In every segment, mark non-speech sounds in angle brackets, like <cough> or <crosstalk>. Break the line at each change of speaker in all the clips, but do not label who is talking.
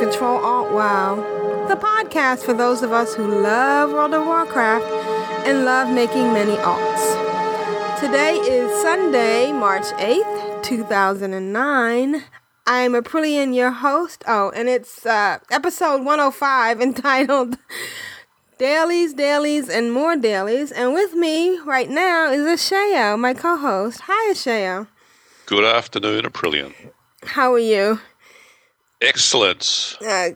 Control Alt WoW, the podcast for those of us who love World of Warcraft and love making many alts. Today is Sunday, March 8th, 2009. I'm Aprillian, your host. Oh, and it's uh, episode 105 entitled <laughs> Dailies, Dailies, and More Dailies. And with me right now is Asheo, my co host. Hi, Asheo.
Good afternoon, Aprillian.
How are you?
Excellent
Uh,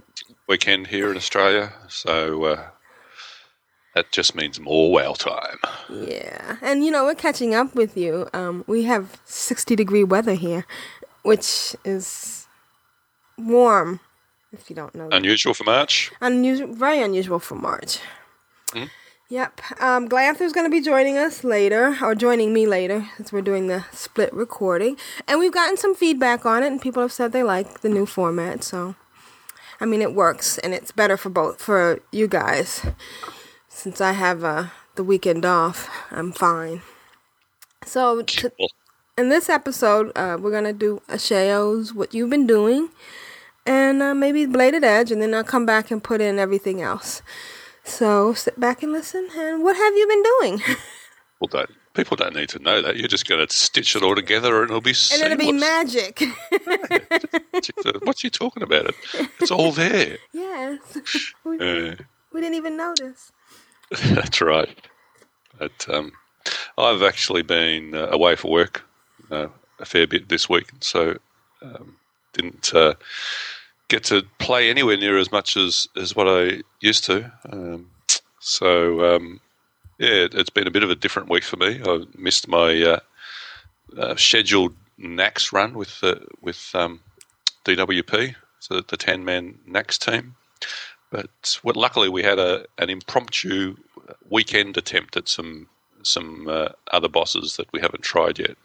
weekend here in Australia, so uh, that just means more WoW time.
Yeah, and you know we're catching up with you. Um, we have sixty degree weather here, which is warm. If you don't know, that.
Unusual for March.
unusual, very unusual for March.
Mhm.
Yep. Um, Glanther's going to be joining us later, or joining me later, since we're doing the split recording. And we've gotten some feedback on it, and people have said they like the new format. So, I mean, it works, and it's better for both for you guys. Since I have uh, the weekend off, I'm fine. So, t-
Well,
in this episode, uh, we're gonna do Asheo's what you've been doing, and uh, maybe Blade's Edge, and then I'll come back and put in everything else. So sit back and listen. And what have you been doing? <laughs>
well, don't, people don't need to know that. You're just going to stitch it all together, and it'll be
and it'll be magic. <laughs>
What's you talking about? It. It's all there. <laughs>
yes, we,
Uh,
we didn't even notice.
that's right. But um, I've actually been uh, away for work uh, a fair bit this week, so um, didn't uh, get to play anywhere near as much as, as what I used to. Um, so um, yeah, it, it's been a bit of a different week for me. I missed my uh, uh, scheduled Nax run with uh, with um, DWP, so the ten man Nax team. But what, luckily, we had a an impromptu weekend attempt at some some uh, other bosses that we haven't tried yet,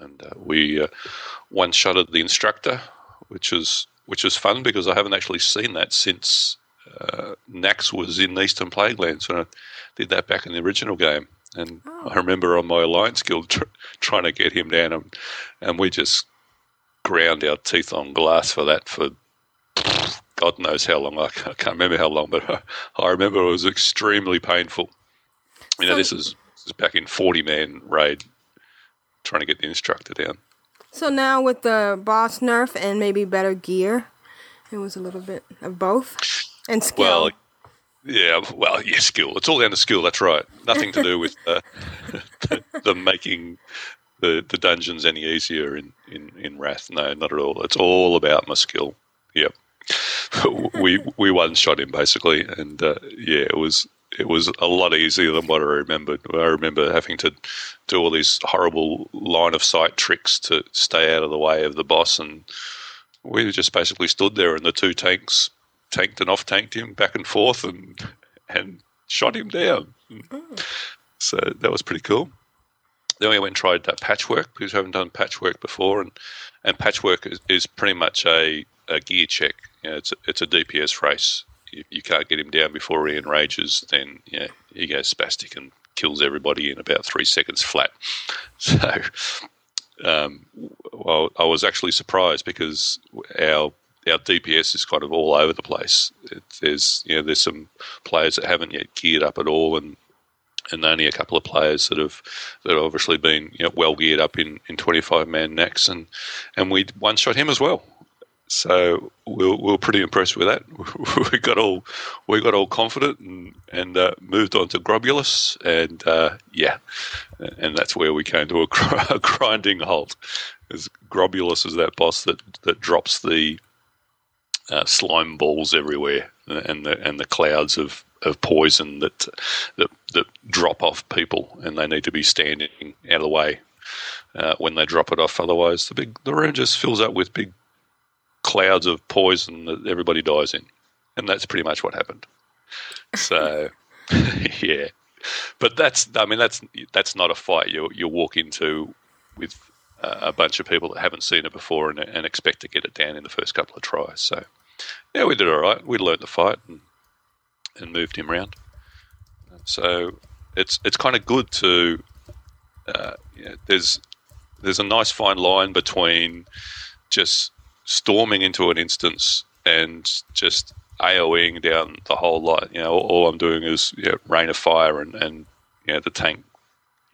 and uh, we uh, one shotted the instructor, which was which was fun because I haven't actually seen that since uh, Nax was in Eastern Plaguelands when I did that back in the original game. And I remember on my Alliance Guild tr- trying to get him down, and, and we just ground our teeth on glass for that for God knows how long. I I can't remember how long, but I, <laughs> I remember it was extremely painful. You know,
So-
this is, this is back in 40 man raid trying to get the instructor down.
So now with the boss nerf and maybe better gear, it was a little bit of both and skill.
Well, yeah, well, yeah, skill. It's all down to skill. That's right. Nothing to do <laughs> with uh, <laughs> the, the making the, the dungeons any easier in, in, in Wrath. No, not at all. It's all about my skill. Yep. <laughs> we we one shot him basically, and uh, yeah, it was it was a lot easier than what I remembered. I remember having to do all these horrible line of sight tricks to stay out of the way of the boss, and we just basically stood there, and the two tanks tanked and off tanked him back and forth, and and shot him down. So that was pretty cool. Then we went and tried uh, Patchwerk because we haven't done Patchwerk before, and and Patchwerk is, is pretty much a, a gear check. You know, it's a, it's a DPS race. You can't get him down before he enrages, then yeah, he goes spastic and kills everybody in about three seconds flat. <laughs> So, um, well, I was actually surprised because our our DPS is kind of all over the place. It, there's you know there's some players that haven't yet geared up at all, and and only a couple of players that have that have obviously been you know, well geared up in, in 25 man Nax, and and we one shot him as well. So we were, we pretty impressed with that. <laughs> we got all we got all confident and and uh, moved on to Grobbulus, and uh, yeah, and that's where we came to a, gr- <laughs> a grinding halt. As Grobbulus is that boss that that drops the uh, slime balls everywhere, and the and the clouds of, of poison that that that drop off people, and they need to be standing out of the way uh, when they drop it off. Otherwise, the big the room just fills up with big clouds of poison that everybody dies in, and that's pretty much what happened. So, <laughs> yeah, but that's I mean that's that's not a fight you you walk into with uh, a bunch of people that haven't seen it before and, and expect to get it down in the first couple of tries. So, yeah, we did all right. We learned the fight and and moved him around. So it's it's kind of good to uh, you know, there's there's a nice fine line between just storming into an instance and just AOEing down the whole lot. You know, all, all I'm doing is you know, rain of fire and, and you know the tank.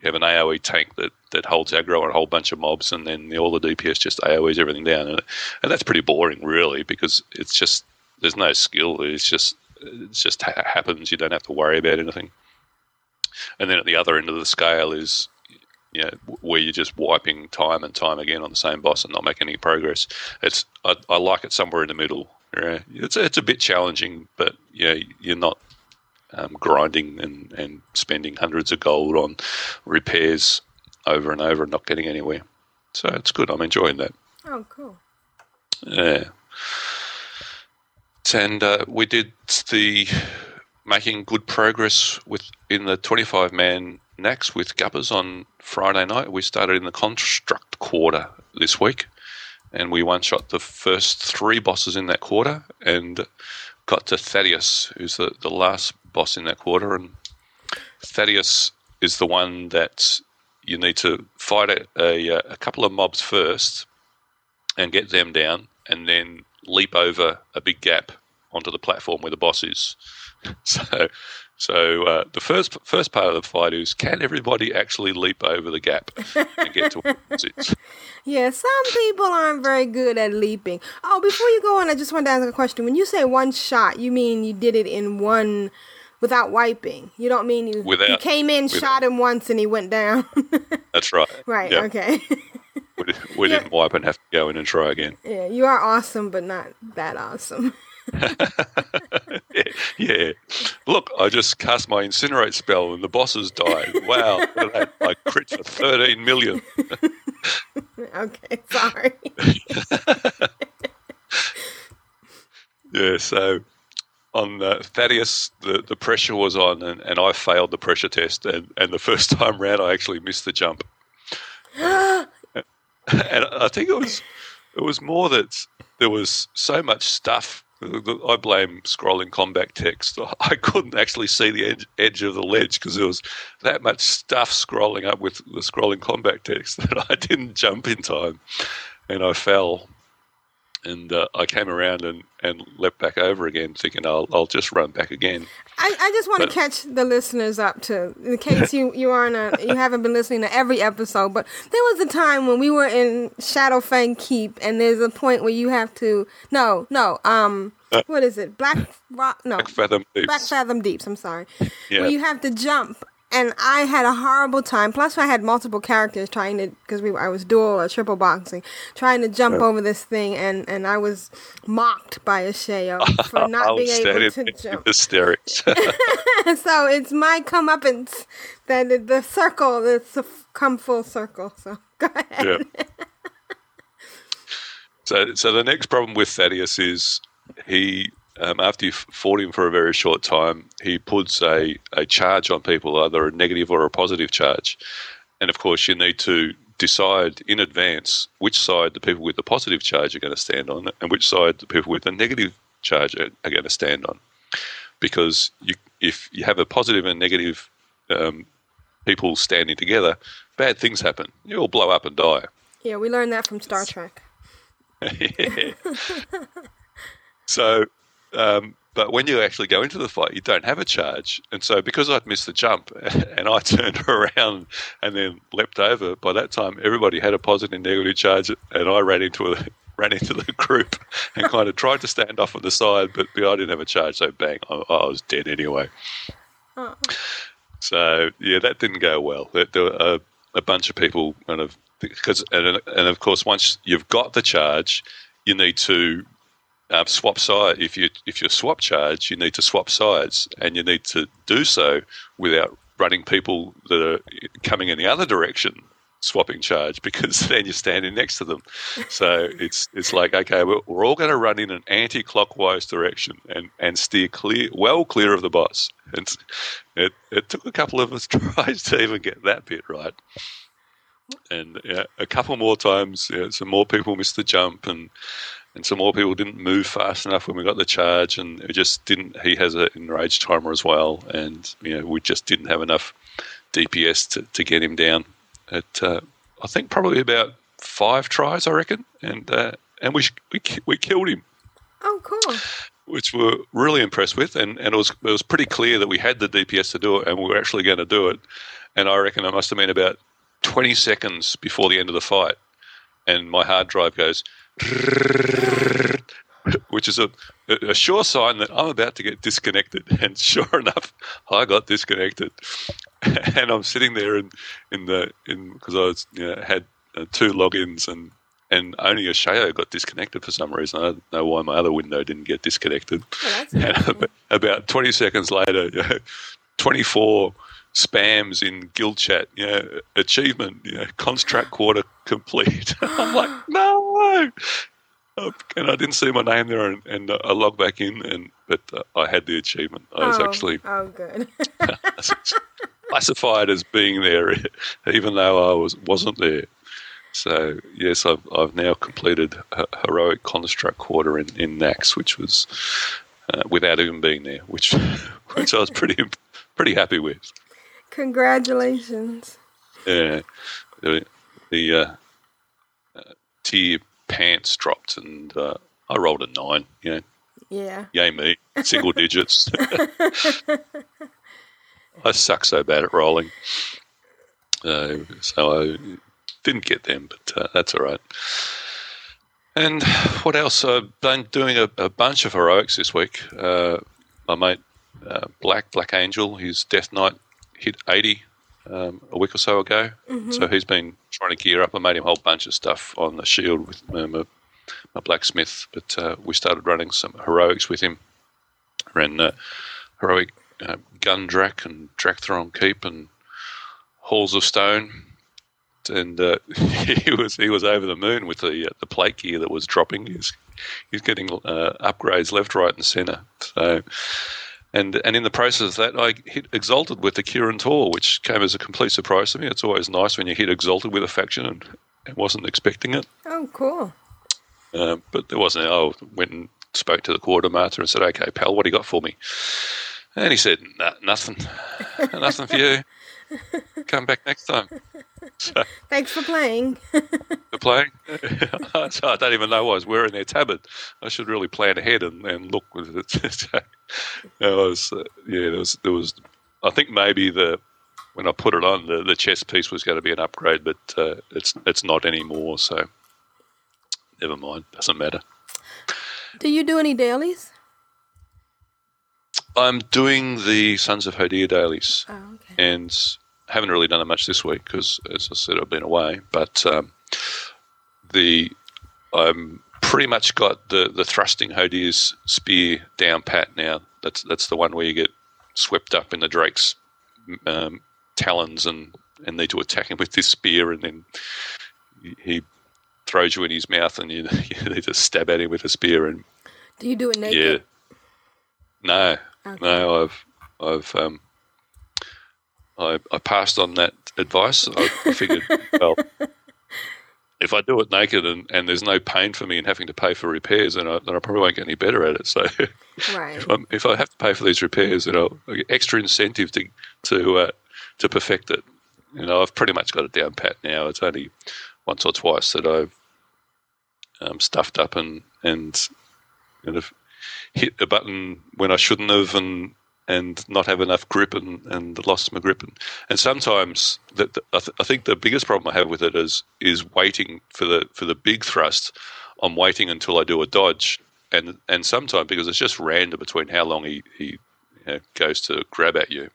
You have an AOE tank that, that holds aggro on a whole bunch of mobs, and then the, all the DPS just AOEs everything down, and, and that's pretty boring, really, because it's just there's no skill. It's just it just ha- happens. You don't have to worry about anything. And then at the other end of the scale is you know, where you're just wiping time and time again on the same boss and not making any progress. It's I, I like it somewhere in the middle. Yeah, it's it's a bit challenging, but yeah, you're not um, grinding and, and spending hundreds of gold on repairs over and over and not getting anywhere. So it's good. I'm enjoying that.
Oh, cool.
Yeah. And uh, we did the making good progress with in the 25 man Nax with Guppers on Friday night. We started in the construct quarter this week, and we one shot the first three bosses in that quarter and got to Thaddius, who's the, the last boss in that quarter. And Thaddius is the one that you need to fight a, a, a couple of mobs first and get them down, and then leap over a big gap onto the platform where the boss is. <laughs> So, so uh, the first first part of the fight is can everybody actually leap over the gap and get to the? <laughs>
Yeah, some people aren't very good at leaping. Oh, before you go on, I just wanted to ask a question. When you say one shot, you mean you did it in one without wiping? You don't mean you, you came in,
without.
shot him once, and he went down? <laughs>
That's right.
right,
Yeah.
okay.
We, <laughs> we didn't wipe and have to go in and try again.
yeah, you are awesome, but not that awesome.
Yeah, <laughs> yeah. Look, I just cast my incinerate spell and the bosses died. <laughs> Wow, look at that. I crit for 13 million. <laughs>
okay, sorry.
Yeah, so on uh, Thaddius, the, the pressure was on, and, and I failed the pressure test. And, and the first time round, I actually missed the jump. <gasps> and I think it was it was more that there was so much stuff. I blame scrolling combat text. <laughs> I couldn't actually see the edge, edge of the ledge because there was that much stuff scrolling up with the scrolling combat text <laughs> that I didn't jump in time, and I fell and uh, I came around and, and leapt back over again, thinking I'll I'll just run back again.
I, I just want to catch the listeners up to in case you you aren't a, you haven't been listening to every episode, but there was a time when we were in Shadowfang Keep, and there's a point where you have to no no um what is it Black Rock no
Black Fathom Deeps.
Black Fathom Deeps I'm sorry
Yeah.
where you have to jump. And I had a horrible time. Plus, I had multiple characters trying to, because we I was dual or triple boxing, trying to jump oh. over this thing, and, and I was mocked by Asheo for <laughs> not being able to jump.
hysterics. <laughs> <laughs>
so it's my comeuppance that the, the circle that's come full circle. So go ahead.
yeah. So so the next problem with Thaddius is he um, after you've fought him for a very short time, he puts a, a charge on people, either a negative or a positive charge. And of course, you need to decide in advance which side the people with the positive charge are going to stand on and which side the people with the negative charge are, are going to stand on. Because you, if you have a positive and negative um, people standing together, bad things happen. You all blow up and die.
Yeah, we learned that from Star Trek. <laughs> <laughs>
So, um, but when you actually go into the fight, you don't have a charge, and so because I'd missed the jump <laughs> and I <laughs> turned around and then leapt over, by that time everybody had a positive and negative charge, and I ran into a <laughs> ran into the group and kind of tried to stand off on the side, but, I didn't have a charge, so bang, I, I was dead anyway. So yeah, that didn't go well. There, there were a, a bunch of people kind of because and, and of course once you've got the charge, you need to um, swap side. If you if you swap charge, you need to swap sides, and you need to do so without running people that are coming in the other direction swapping charge <laughs> because then you're standing next to them. So it's it's like okay, we're, we're all going to run in an anti-clockwise direction and, and steer clear, well clear of the boss. And it it took a couple of us <laughs> tries to even get that bit right. And a couple more times, some more people missed the jump, and and some more people didn't move fast enough when we got the charge, and it just didn't. He has an enraged timer as well, and you know we just didn't have enough DPS to, to get him down. At uh, I think probably about five tries, I reckon, and uh, and we we we killed him,
Oh, cool.
which we're really impressed with, and, and it was it was pretty clear that we had the DPS to do it, and we were actually going to do it, and I reckon it must have been about twenty seconds before the end of the fight, and my hard drive goes, <laughs> which is a a sure sign that I'm about to get disconnected, <laughs> and sure enough, I got disconnected, <laughs> and I'm sitting there in in the in because I was you know, had uh, two logins and. And only Asheo got disconnected for some reason. I don't know why my other window didn't get disconnected.
Oh,
And about 20 seconds later, 24 spams in guild chat, you know, achievement, you know, construct quarter complete. <laughs> I'm like, no. Uh, And I didn't see my name there, and, and uh, I logged back in, and but uh, I had the achievement. I was
oh,
actually
Oh, good. <laughs>
classified as being there, <laughs> even though I was wasn't there. So yes, I've I've now completed a heroic construct quarter in in Nax, which was uh, without even being there, which which I was pretty pretty happy with.
Congratulations.
Yeah, the, the uh, uh, tier pants dropped, and uh, I rolled a nine. You know,
Yeah.
yay me, single <laughs> digits. I suck so bad at rolling, uh, so I didn't get them, but uh, that's all right. And what else? I've been doing a, a bunch of heroics this week. Uh, my mate uh, Black Black Angel, his Death Knight hit eighty um, a week or so ago, so he's been trying to gear up. I made him a whole bunch of stuff on the shield with my, my, my blacksmith, but uh, we started running some heroics with him. Ran uh, heroic uh, Gundrak and Drak'Tharon Keep and Halls of Stone, and uh, <laughs> he was he was over the moon with the uh, the plate gear that was dropping. He's he's getting uh, upgrades left, right, and centre. So. And, and in the process of that, I hit Exalted with the Kirin Tor, which came as a complete surprise to me. It's always nice when you hit Exalted with a faction and, wasn't expecting it.
Oh, cool.
Um, but there wasn't. I went and spoke to the quartermaster and said, "Okay, pal, what do you got for me?" And he said, nah, "Nothing, <laughs> nothing for you. Come back next time." So <laughs>
Thanks for playing. <laughs>
the playing. so <laughs> I don't even know why I was wearing their tabard. I should really plan ahead and, and look with it. so, I was, uh, yeah, there was there was. I think maybe the when I put it on, the, the chest piece was going to be an upgrade, but uh, it's it's not anymore. So never mind. Doesn't matter.
Do you do any dailies?
I'm doing the Sons of Hodir dailies,
Oh, okay.
and haven't really done it much this week because, as I said, I've been away. But um, the I'm pretty much got the the thrusting Hodir's spear down pat now. That's that's the one where you get swept up in the Drake's um, talons and and need to attack him with this spear, and then he- he throws you in his mouth, and you, <laughs> you need to stab at him with a spear, and
Do you do it naked?
yeah. No,
Okay.
no, I've, I've, um, I, I passed on that advice. I, I figured, <laughs> well, if I do it naked and, and there's no pain for me in having to pay for repairs, then I, then I probably won't get any better at it. So <laughs>
Right.
if, I'm, if I have to pay for these repairs, then I'll, I'll get extra incentive to to uh, to perfect it. You know, I've pretty much got it down pat now. It's only once or twice that I've um, stuffed up and and kind of hit a button when I shouldn't have, and and not have enough grip and, and lost my grip. And, and sometimes the, I, th- I think the biggest problem I have with it is is waiting for the for the big thrust. I'm waiting until I do a dodge, and and sometimes because it's just random between how long he he you know, goes to grab at you.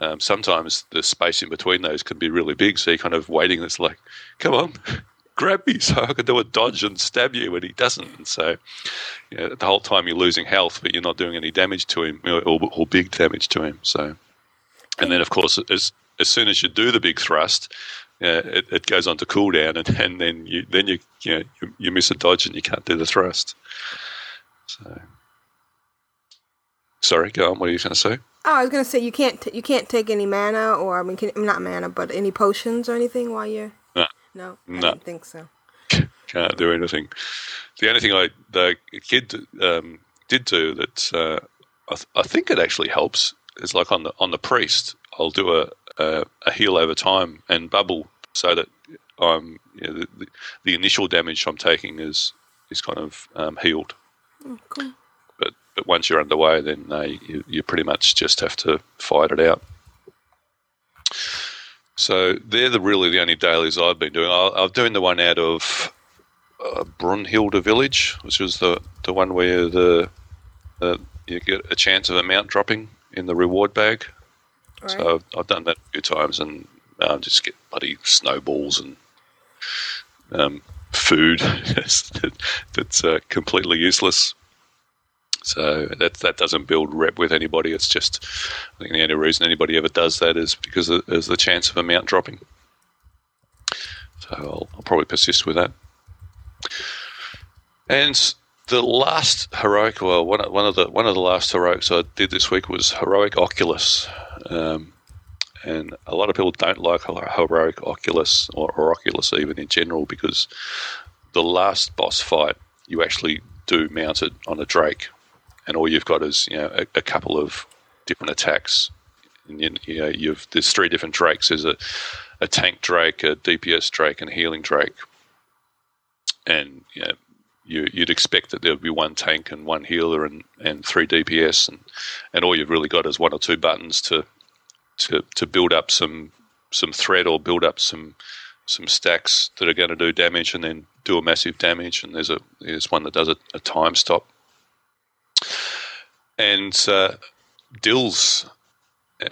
Um, sometimes the space in between those can be really big, so you're kind of waiting. It's like, come on, <laughs> grab me <laughs> so I can do a dodge and stab you, and he doesn't. And so, you know, the whole time you're losing health, but you're not doing any damage to him or, or big damage to him. So, and then of course, as as soon as you do the big thrust, yeah, it, it goes on to cooldown, <laughs> and, and then you then you you, know, you you miss a dodge and you can't do the thrust. So, sorry, go on. What are you going to say?
Oh, I was gonna say you can't t- you can't take any mana or I mean can, not mana but any potions or anything while you're
No.
I
No.
didn't think so. <laughs>
can't do anything. The only thing I the kid um, did do that uh, I, th- I think it actually helps is like on the on the priest. I'll do a a, a heal over time and bubble so that I'm you know, the, the, the initial damage I'm taking is is kind of um, healed.
Oh, cool.
But but once you're underway, then uh, you, you pretty much just have to fight it out. So they're the really the only dailies I've been doing. I, I'm doing the one out of uh, Brunnhildar village, which was the the one where the uh, you get a chance of a mount dropping in the reward bag.
Right.
So I've, I've done that a few times and uh, just get bloody snowballs and um, food <laughs> that's uh, completely useless. So that that doesn't build rep with anybody. It's just I think the only reason anybody ever does that is because there's the chance of a mount dropping. So I'll, I'll probably persist with that. And the last heroic, well, one of, one of the one of the last heroics I did this week was heroic Oculus, um, and a lot of people don't like heroic Oculus or, or Oculus even in general because the last boss fight you actually do mount it on a Drake, and all you've got is you know a, a couple of different attacks. And you, you know, you've there's three different Drakes. There's a a tank Drake, a DPS Drake, and a healing Drake. And you know, you, you'd expect that there would be one tank and one healer and, and three DPS, and, and all you've really got is one or two buttons to to to build up some some threat or build up some some stacks that are going to do damage and then do a massive damage. And there's a there's one that does a, a time stop. And uh, Dills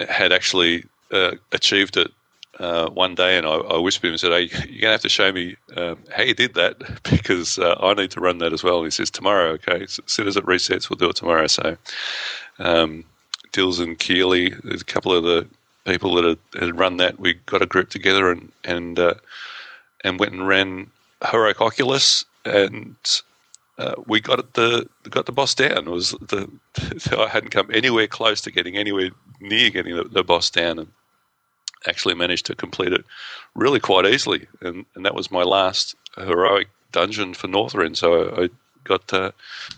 had actually uh, achieved it uh, one day, and I, I whispered him and said, "Hey, you're gonna have to show me um, how you did that <laughs> because uh, I need to run that as well." And he says, "Tomorrow, okay. As soon as it resets, we'll do it tomorrow." So, um, Dills and Keeley, there's a couple of the people that had, had run that. We got a group together and and uh, and went and ran Heroic Oculus, and uh, we got the got the boss down. It was the <laughs> I hadn't come anywhere close to getting anywhere near getting the, the boss down, and actually managed to complete it really quite easily. And, and that was my last heroic dungeon for Northrend. So I, I got uh,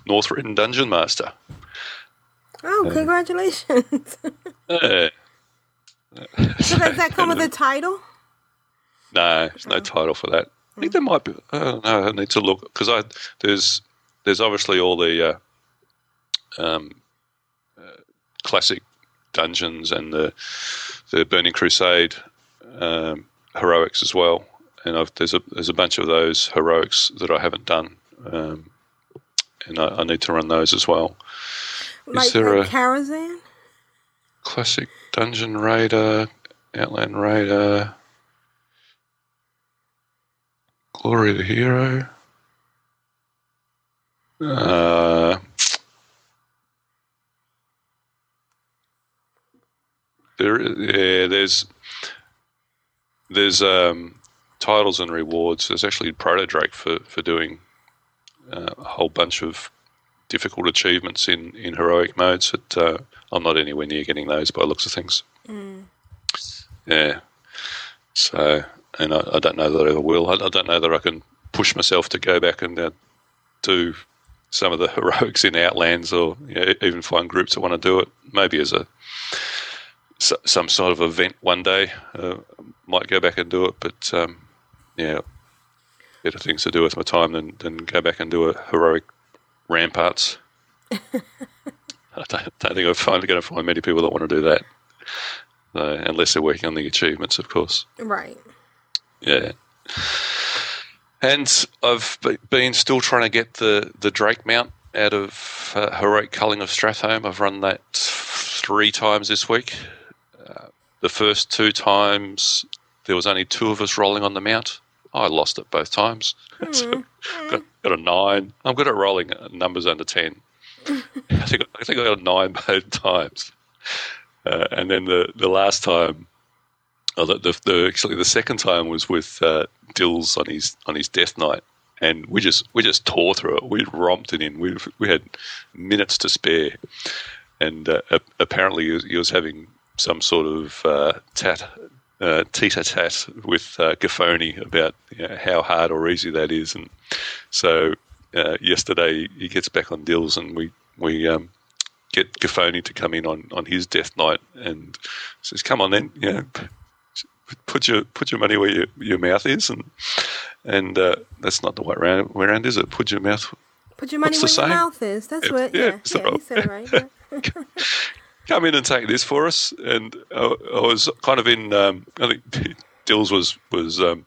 Northrend Dungeon Master.
Oh, congratulations! <laughs>
Uh,
so does that come with a <laughs> title?
no, there's no title for that. I think there might be. I don't know. I need to look because I there's there's obviously all the uh, um, uh, classic dungeons and the the Burning Crusade um, heroics as well. And I've, there's a there's a bunch of those heroics that I haven't done, um, and I, I need to run those as well.
Like,
there
like
a-
Karazhan?
Classic Dungeon Raider, Outland Raider, Glory of the Hero. Uh, there, yeah, there's there's um, titles and rewards. There's actually Proto Drake for for doing uh, a whole bunch of difficult achievements in, in heroic modes. But uh, I'm not anywhere near getting those by the looks of things. Yeah. So, and I, I don't know that I ever will. I, I don't know that I can push myself to go back and uh, do some of the <laughs> heroics in Outlands, or you know, even find groups that want to do it. Maybe as a some sort of event one day, uh, might go back and do it. But um, yeah, better things to do with my time than, than go back and do a heroic ramparts. <laughs> I don't, don't think I'm finally going to find many people that want to do that, uh, unless they're working on the achievements, of course.
Right.
Yeah. And I've been still trying to get the, the Drake mount out of uh, Heroic Culling of Stratholme. I've run that three times this week. Uh, the first two times, there was only two of us rolling on the mount. I lost it both times. <laughs> so got, got a nine. I'm good at rolling numbers under 10. <laughs> I think, I think I got a nine <laughs> both times. Uh, and then the, the last time, Oh, the, the, the actually the second time was with uh, Dills on his on his death knight, and we just we just tore through it. We romped it in. We we had minutes to spare, and uh, apparently he was, he was having some sort of uh, tat uh, tat with uh, Gaffoni about you know, how hard or easy that is, and so uh, yesterday he gets back on Dills, and we we um, get Gaffoni to come in on, on his death knight and says, "Come on, then, you know, put your put your money where your, your mouth is," and and uh, that's not the way around, way around, is it? Put your mouth.
Put your money where your mouth is. That's
Yeah,
what.
yeah,
Yeah, yeah. he said it right. Yeah. <laughs>
Come in and take this for us, and I, I was kind of in. Um, I think <laughs> Dills was was um,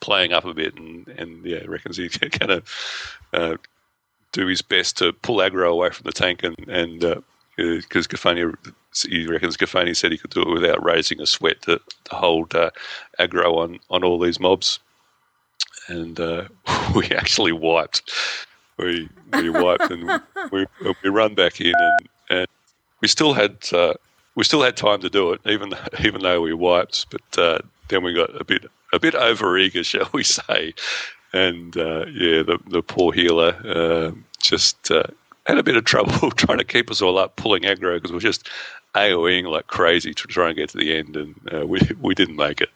playing up a bit, and and yeah, reckons he <laughs> kind of uh, do his best to pull aggro away from the tank, and and because Gaffoni, he reckons Gaffoni said he could do it without raising a sweat to, to hold uh, aggro on on all these mobs, and uh, <laughs> we actually wiped. We we wiped and <laughs> we we run back in and, and we still had uh, we still had time to do it even <laughs> even though we wiped, but uh, then we got a bit a bit over eager, shall we say? And uh, yeah, the the poor healer uh, just had a bit of trouble trying to keep us all up, pulling aggro because we're just AOEing like crazy to try and get to the end, and uh, we we didn't make it.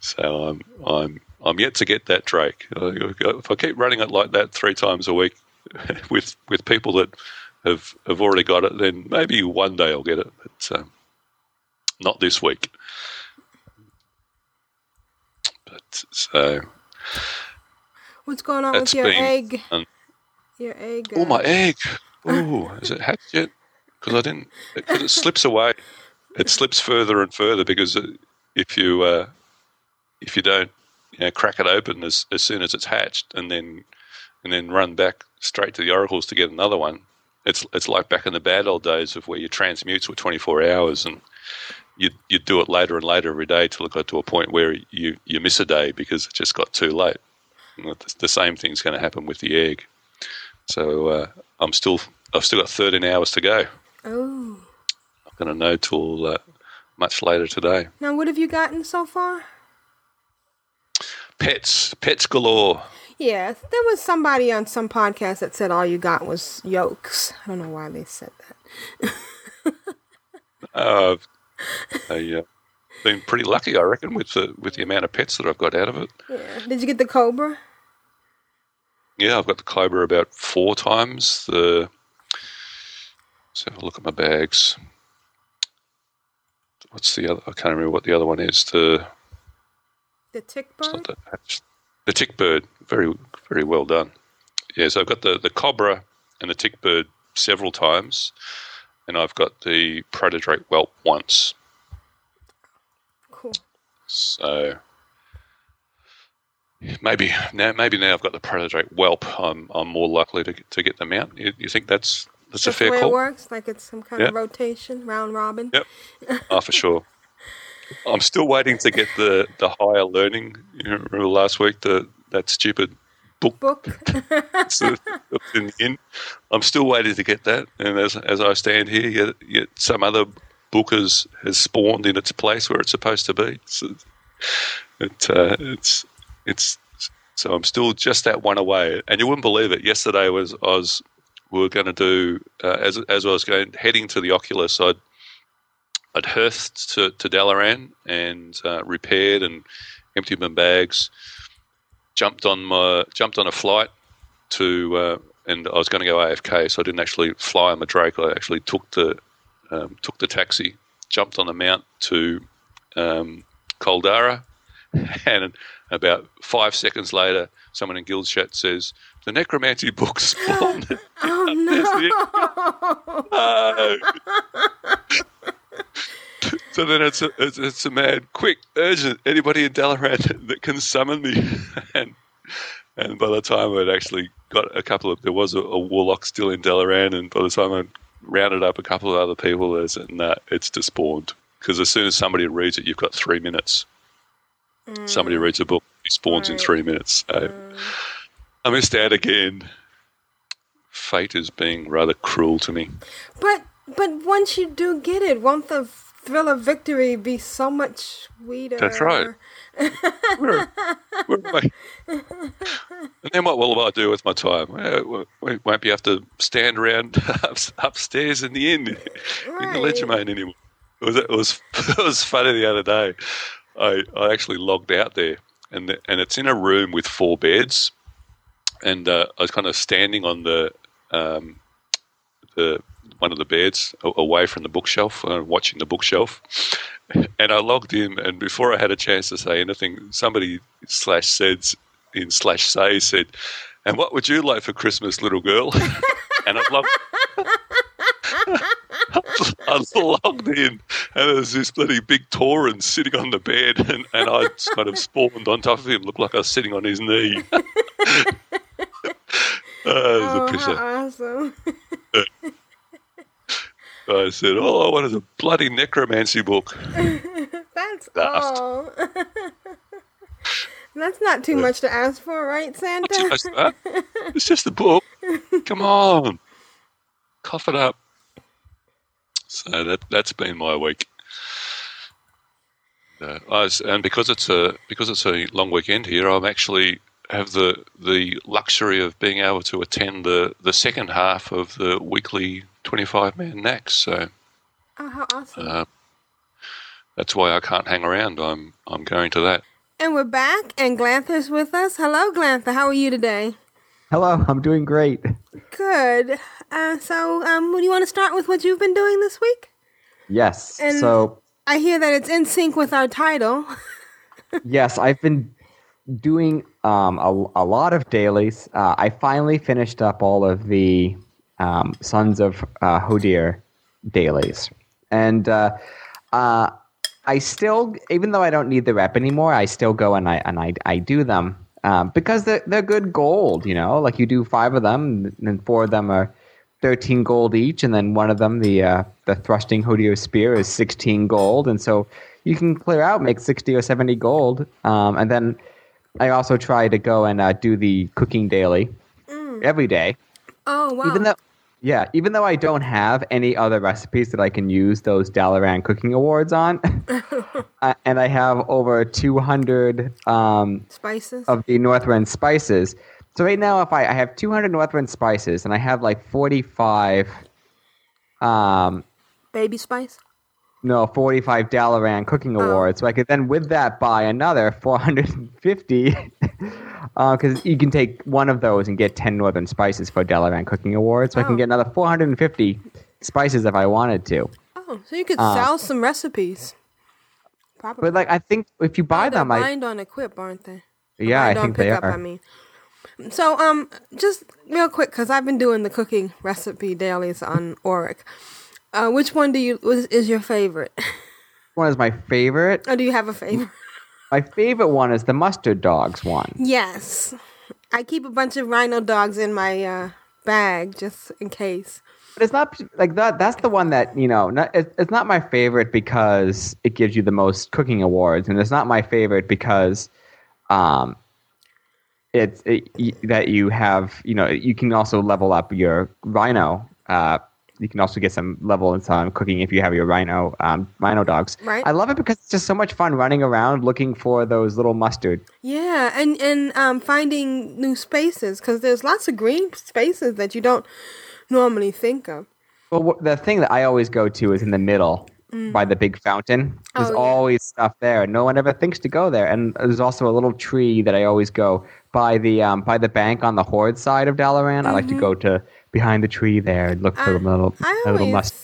So I'm I'm I'm yet to get that Drake. Uh, If I keep running it like that three times a week <laughs> with with people that have have already got it, then maybe one day I'll get it, but um, not this week. But so,
What's going on with your egg?
fun.
Your egg.
oh
uh,
my egg! <laughs> Oh, is it hatched yet? Because I didn't. Because it slips away. It slips further and further because if you uh, if you don't you know, crack it open as, as soon as it's hatched and then and then run back straight to the oracles to get another one, it's it's like back in the bad old days of where your transmutes were twenty four hours and you you do it later and later every day till it got to a point where you you miss a day because it just got too late. The, the same thing's going to happen with the egg. So uh, I'm still I've still got thirteen hours to go.
Oh.
I'm going to know till uh, much later today.
Now, what have you gotten so far?
Pets, pets galore.
Yeah, there was somebody on some podcast that said all you got was yolks. I don't know why they said that. <laughs>
Uh, I, uh, been pretty lucky, I reckon, with the with the amount of pets that I've got out of it.
Yeah. Did you get the cobra?
Yeah, I've got the cobra about four times. The let's have a look at my bags. What's the other? I can't remember what the other one is. The
The tick bird?
the, the tick bird. Very very well done. Yeah, so I've got the the cobra and the tick bird several times, and I've got the protodrake whelp once.
Cool.
So maybe now, maybe now I've got the protodrake whelp. I'm I'm more likely to to get them out. You, you think that's that's, a fair
the way
call?
it works. Like it's some kind of rotation, round robin.
Yep. Oh, for sure. I'm still waiting to get the the higher learning. You know, remember last week the that stupid book
Book. <laughs>
that's in the inn. I'm still waiting to get that. And as as I stand here, yet, yet some other book has, has spawned in its place where it's supposed to be. So it uh, it's it's so I'm still just that one away. And you wouldn't believe it. Yesterday was I was we were going to do uh, as as I was going heading to the Oculus. I'd I'd hearthed to, to Dalaran and uh, repaired and emptied my bags. Jumped on my jumped on a flight to uh, and I was going to go AFK, so I didn't actually fly on the Drake. I actually took the um, took the taxi, jumped on the mount to um, Coldarra, <laughs> and about five seconds later, someone in Guild chat says the necromancy book spawned. <laughs>
Oh <laughs> no! <laughs>
So then it's a, it's, it's a mad, quick, urgent, anybody in Dalaran that can summon me. and and by the time I'd actually got a couple of, there was a, a warlock still in Dalaran, and by the time I rounded up a couple of other people, there's nah, uh, it's despawned. Because as soon as somebody reads it, you've got three minutes. Mm. Somebody reads a book, he spawns in three minutes. So mm. I missed out again. Fate is being rather cruel to me.
But but once you do get it, won't the thrill of victory be so much sweeter.
That's right. Am <laughs> I? and then what will I do with my time? We won't be have to stand around <laughs> upstairs in the inn in the
Right.
main anymore. It was it was <laughs> it was funny the other day. I I actually logged out there, and the, and it's in a room with four beds, and uh, I was kind of standing on the um, the one of the beds away from the bookshelf, uh, watching the bookshelf. And I logged in, and before I had a chance to say anything, somebody slash said in slash say said, "And what would you like for Christmas, little girl?" <laughs> and I logged. <laughs> I logged in, and there's this bloody big Tauren sitting on the bed, and, and I kind of spawned on top of him, looked like I was sitting on his knee. <laughs>
Oh,
a pisser.
how awesome. <laughs>
I said, "All I want is a bloody necromancy book." <laughs>
That's
Daft.
all. <laughs> That's not too much to ask for, right, Santa?
It's just a book. Come on, cough it up. So that that's been my week. Uh, I was, and because it's a because it's a long weekend here, I'm actually have the the luxury of being able to attend the the second half of the weekly 25 man NAX. So
Oh, how awesome.
uh, that's why I can't hang around. I'm I'm going to that.
and we're back, and Glantha's with us. Hello, Glantha. How are you today?
Hello, I'm doing great.
Good. Uh, so, um, do you want to start with what you've been doing this week?
Yes.
And-
so,
I hear that it's in sync with our title. <laughs>
yes, I've been doing um, a, a lot of dailies. Uh, I finally finished up all of the um, Sons of uh, Hodir dailies. And uh, uh, I still, even though I don't need the rep anymore, I still go and I, and I, I do them um, because they're, they're good gold, you know? Like you do five of them, and four of them are 13 gold each, and then one of them, the uh, the thrusting Hodir spear, is 16 gold, and so you can clear out, make 60 or 70 gold, um, and then I also try to go and uh, do the cooking daily every day,
Oh, wow.
even though. Yeah, even though I don't have any other recipes that I can use those Dalaran cooking awards on, <laughs> uh, and I have over 200 um,
Spices.
of the Northrend spices. So right now, if I, I have 200 Northrend spices and I have like 45, um,
Baby spice.
No, 45 Dalaran cooking awards. So I could then, with that, buy another 450. Because <laughs> you can take one of those and get 10 Northrend spices for Dalaran cooking awards. So I
Oh.
can get another 450 spices if I wanted to.
Oh, so you could
Uh,
sell some recipes. Probably.
But like, I think if you buy
Oh,
them, I
bind on equip, aren't they?
yeah, I think they are.
I mean. So, um, just real quick, because I've been doing the cooking recipe dailies on Auric. Uh, which one do you is, is your favorite?
One is my favorite.
or do you have a favorite?
My favorite one is the mustard dogs one.
yes, I keep a bunch of rhino dogs in my uh, bag just in case.
But it's not like that. That's the one that you know. Not, it, it's not my favorite because it gives you the most cooking awards, and it's not my favorite because, um, it's it, y- that you have. You know, you can also level up your rhino. Uh, you can also get some level in some cooking if you have your rhino um, rhino dogs.
Right.
I love it because it's just so much fun running around looking for those little mustard.
Yeah, and and um, finding new spaces because there's lots of green spaces that you don't normally think of.
Well, the thing that I always go to is in the middle by the big fountain. There's
Mm. Oh, yeah.
always stuff there. No one ever thinks to go there. And there's also a little tree that I always go by the um, by the bank on the horde side of Dalaran. I like to go to behind the tree there and look for
Mm-hmm.
The little,
I
little
always,
must.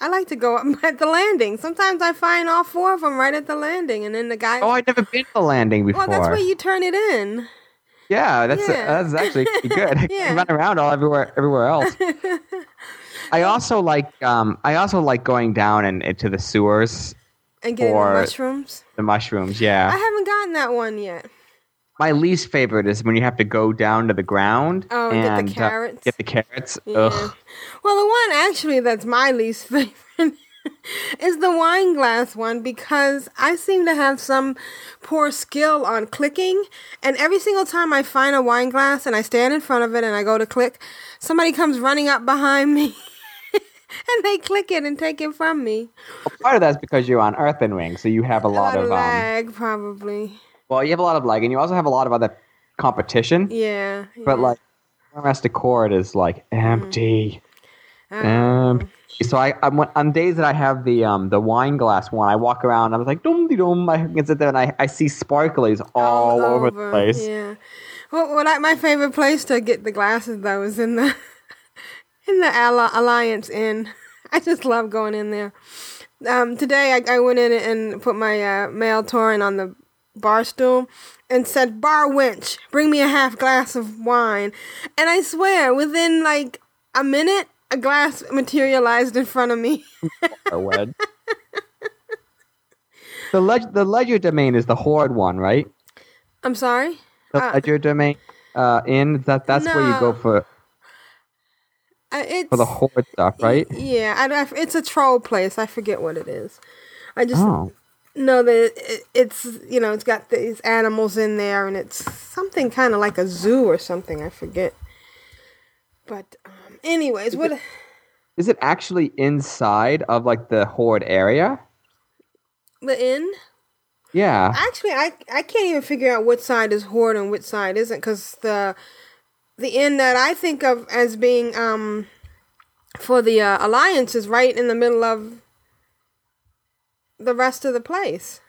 I like to go up <laughs> at the landing. Sometimes I find all four of them right at the landing, and then the guy.
Oh, I'd never been to the landing before.
well, that's where you turn it in.
yeah, that's
Yeah.
that's actually pretty good. I <laughs>
Yeah.
run around all everywhere everywhere else. <laughs> I also like um, I also like going down and into the sewers,
And getting the mushrooms.
the mushrooms. Yeah.
I haven't gotten that one yet.
My least favorite is when you have to go down to the ground
Oh, and
and
get the
uh,
carrots.
get the carrots.
Yeah.
Ugh.
Well, the one actually that's my least <laughs> favorite is the wine glass one because I seem to have some poor skill on clicking. And every single time I find a wine glass and I stand in front of it and I go to click, somebody comes running up behind me <laughs> and they click it and take it from me.
Part of that's because you're on Earthen Ring, so you have a
A
lot,
lot of
of um.
lag, probably.
Well, you have a lot of lag, and you also have a lot of other competition.
Yeah.
But
yeah.
like, Master Chord is like empty,
Um,
empty. So I, I'm on days that I have the um the wine glass one. I walk around. I was like dum de dum. I can sit there and I, I see sparklies all, over the place.
Yeah. Well, well I, my favorite place to get the glasses though is in the <laughs> in the Alli- Alliance Inn. <laughs> I just love going in there. Um, today I, I went in and put my uh, mail torrent on the bar stool and said, "Bar wench, bring me a half glass of wine." And I swear, within like a minute, a glass materialized in front of me. <laughs> <laughs>
The leg- the Legerdemain is the horde one, right?
I'm sorry.
The
Uh,
Legerdemain uh in that that's where you go for
Uh, it's
for the horde stuff, right?
Yeah, I, I- it's a troll place. I forget what it is. I just
Oh.
That it, it's you know it's got these animals in there, and it's something kind of like a zoo or something. I forget. But um, anyways, what?
Is it actually inside of like the horde area?
The inn?
Yeah.
Actually, I I can't even figure out which side is horde and which side isn't, because the the inn that I think of as being um for the uh, alliance is right in the middle of the rest of the place.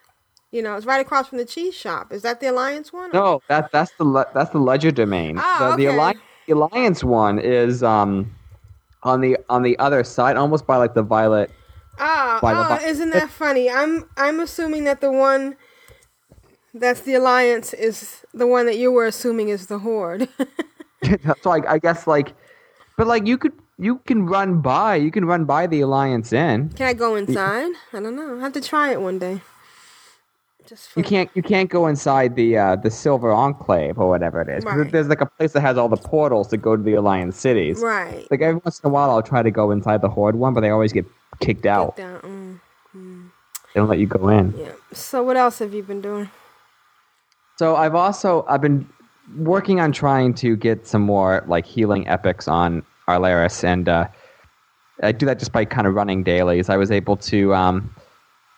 You know, it's right across from the cheese shop. Is that the alliance one?
No, that that's the le- that's the Legerdemain.
Oh,
the, the,
okay.
alliance, the alliance one is um on the on the other side, almost by like the violet.
Oh,
the
oh, isn't that funny? I'm I'm assuming that the one that's the alliance is the one that you were assuming is the horde. <laughs> <laughs>
so I, I guess like, but like you could you can run by you can run by the alliance inn.
Can I go inside? I don't know. I have to try it one day. Just for
You can't you can't go inside the uh, the Silver Enclave or whatever it is.
Right.
There's like a place that has all the portals to go to the alliance cities.
right.
Like every once in a while, I'll try to go inside the horde one, but they always get kicked out.
Down, mm,
They don't let you go in.
yeah. So what else have you been doing?
So I've also I've been working on trying to get some more like healing epics on Arlaris, and uh, I do that just by kind of running dailies. I was able to um,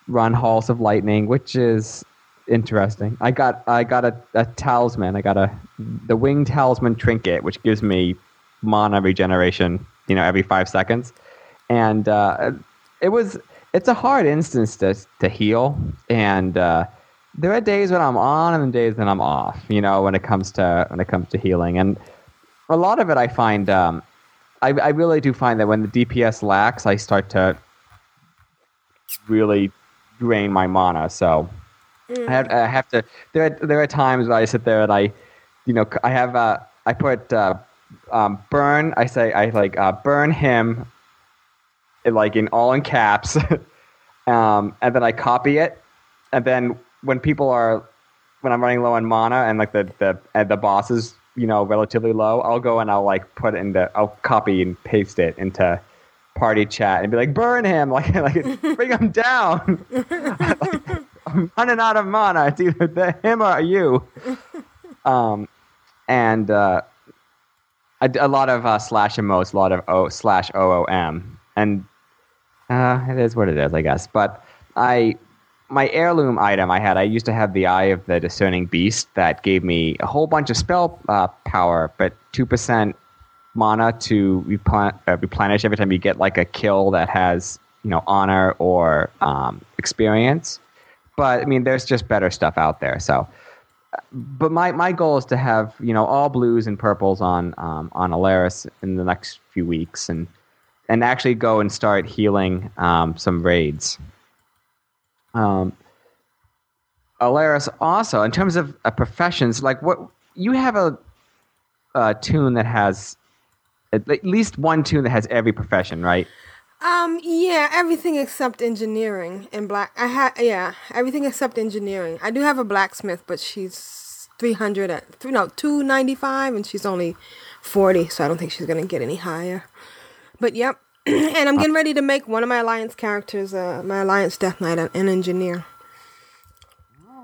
run Halls of Lightning, which is interesting. I got I got a, a talisman. I got a the wing talisman trinket, which gives me mana regeneration. You know, every five seconds, and uh, it was it's a hard instance to to heal, and uh, there are days when I'm on and days when I'm off. You know, when it comes to when it comes to healing, and a lot of it I find. Um, I, I really do find that when the DPS lacks, I start to really drain my mana. So I, have, I have to. There are, there are times where I sit there and I, you know, I have uh, I put uh, um, burn. I say I like uh, burn him, like in all in caps, <laughs> um, and then I copy it, and then when people are when I'm running low on mana and like the the and the boss is you know relatively low, I'll go and I'll like put it into I'll copy and paste it into party chat and be like burn him <laughs> like like bring him down. <laughs> I'm running out of mana. It's either the, him or you. <laughs> Um, and uh, a, a lot of uh, slash emotes, a lot of o slash oom, and uh, it is what it is, I guess. But I, my heirloom item I had, I used to have the Eye of the Discerning Beast that gave me a whole bunch of spell uh, power, but two percent mana to uh, replenish every time you get like a kill that has you know honor or um, experience. But I mean, there's just better stuff out there. So, but my, my goal is to have you know all blues and purples on um, on Alaris in the next few weeks, and and actually go and start healing um, some raids. Um, Alaris also, in terms of uh, professions, like what you have a, a toon that has at least one toon that has every profession, right?
Um, yeah, everything except engineering and black. I had yeah, everything except engineering. I do have a blacksmith, but she's three hundred at three no two ninety five, and she's only forty, so I don't think she's gonna get any higher. But yep, <clears throat> and I'm getting ready to make one of my alliance characters, uh, my alliance death knight, an engineer.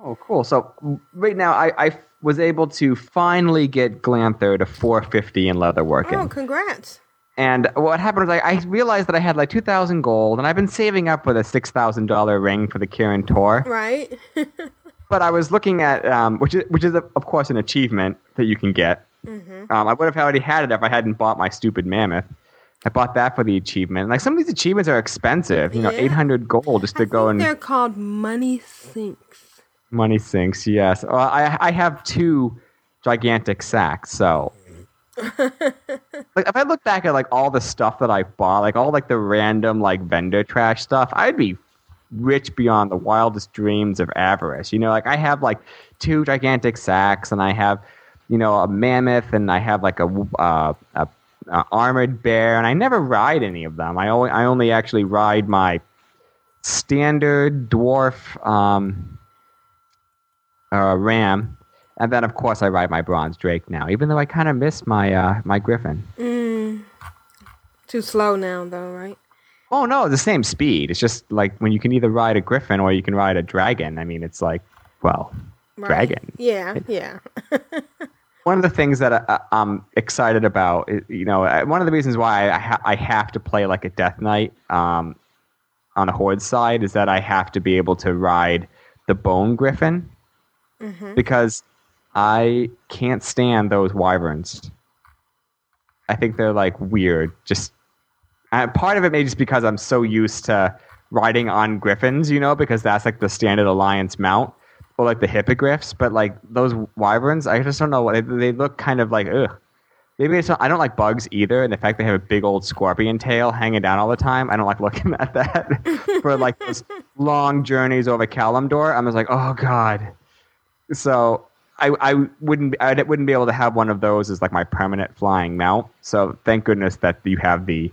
Oh, cool. So right now, I, I was able to finally get Glanther to 450 in leatherworking.
Oh, congrats!
And what happened was I, I realized that I had like two thousand gold, and I've been saving up with a six thousand dollar ring for the Kirin Tor.
Right. <laughs>
But I was looking at um, which is which is of course an achievement that you can get. Um, I would have already had it if I hadn't bought my stupid mammoth. I bought that for the achievement. Like some of these achievements are expensive. You know,
Yeah.
eight hundred gold just to
I
go and
they're called money sinks.
money sinks. Yes, well, I I have two gigantic sacks. So, <laughs> like if I look back at like all the stuff that I bought, like all like the random like vendor trash stuff, I'd be rich beyond the wildest dreams of avarice. You know, like I have like two gigantic sacks, and I have you know a mammoth, and I have like a uh, a, a armored bear, and I never ride any of them. I only I only actually ride my standard dwarf um, uh, ram, and then of course I ride my bronze drake now. Even though I kind of miss my uh, my griffin.
Too slow now, though, right?
Oh no, the same speed. It's just like when you can either ride a griffin or you can ride a dragon. I mean, it's like well,
right.
dragon.
Yeah, yeah. <laughs>
One of the things that I, I'm excited about, is, you know, uh, one of the reasons why I, ha- I have to play like a Death Knight um, on a Horde side is that I have to be able to ride the Bone Griffin because I can't stand those wyverns. I think they're like weird. Just uh, part of it may just because I'm so used to riding on griffins, you know, because that's like the standard alliance mount, or like the hippogriffs. But like those wyverns, I just don't know. They, they look kind of like ugh. Maybe it's not, I don't like bugs either, and the fact they have a big old scorpion tail hanging down all the time, I don't like looking <laughs> at that. <laughs> For like those long journeys over Kalimdor, I'm just like, oh god. So I, I wouldn't I wouldn't be able to have one of those as like my permanent flying mount. So thank goodness that you have the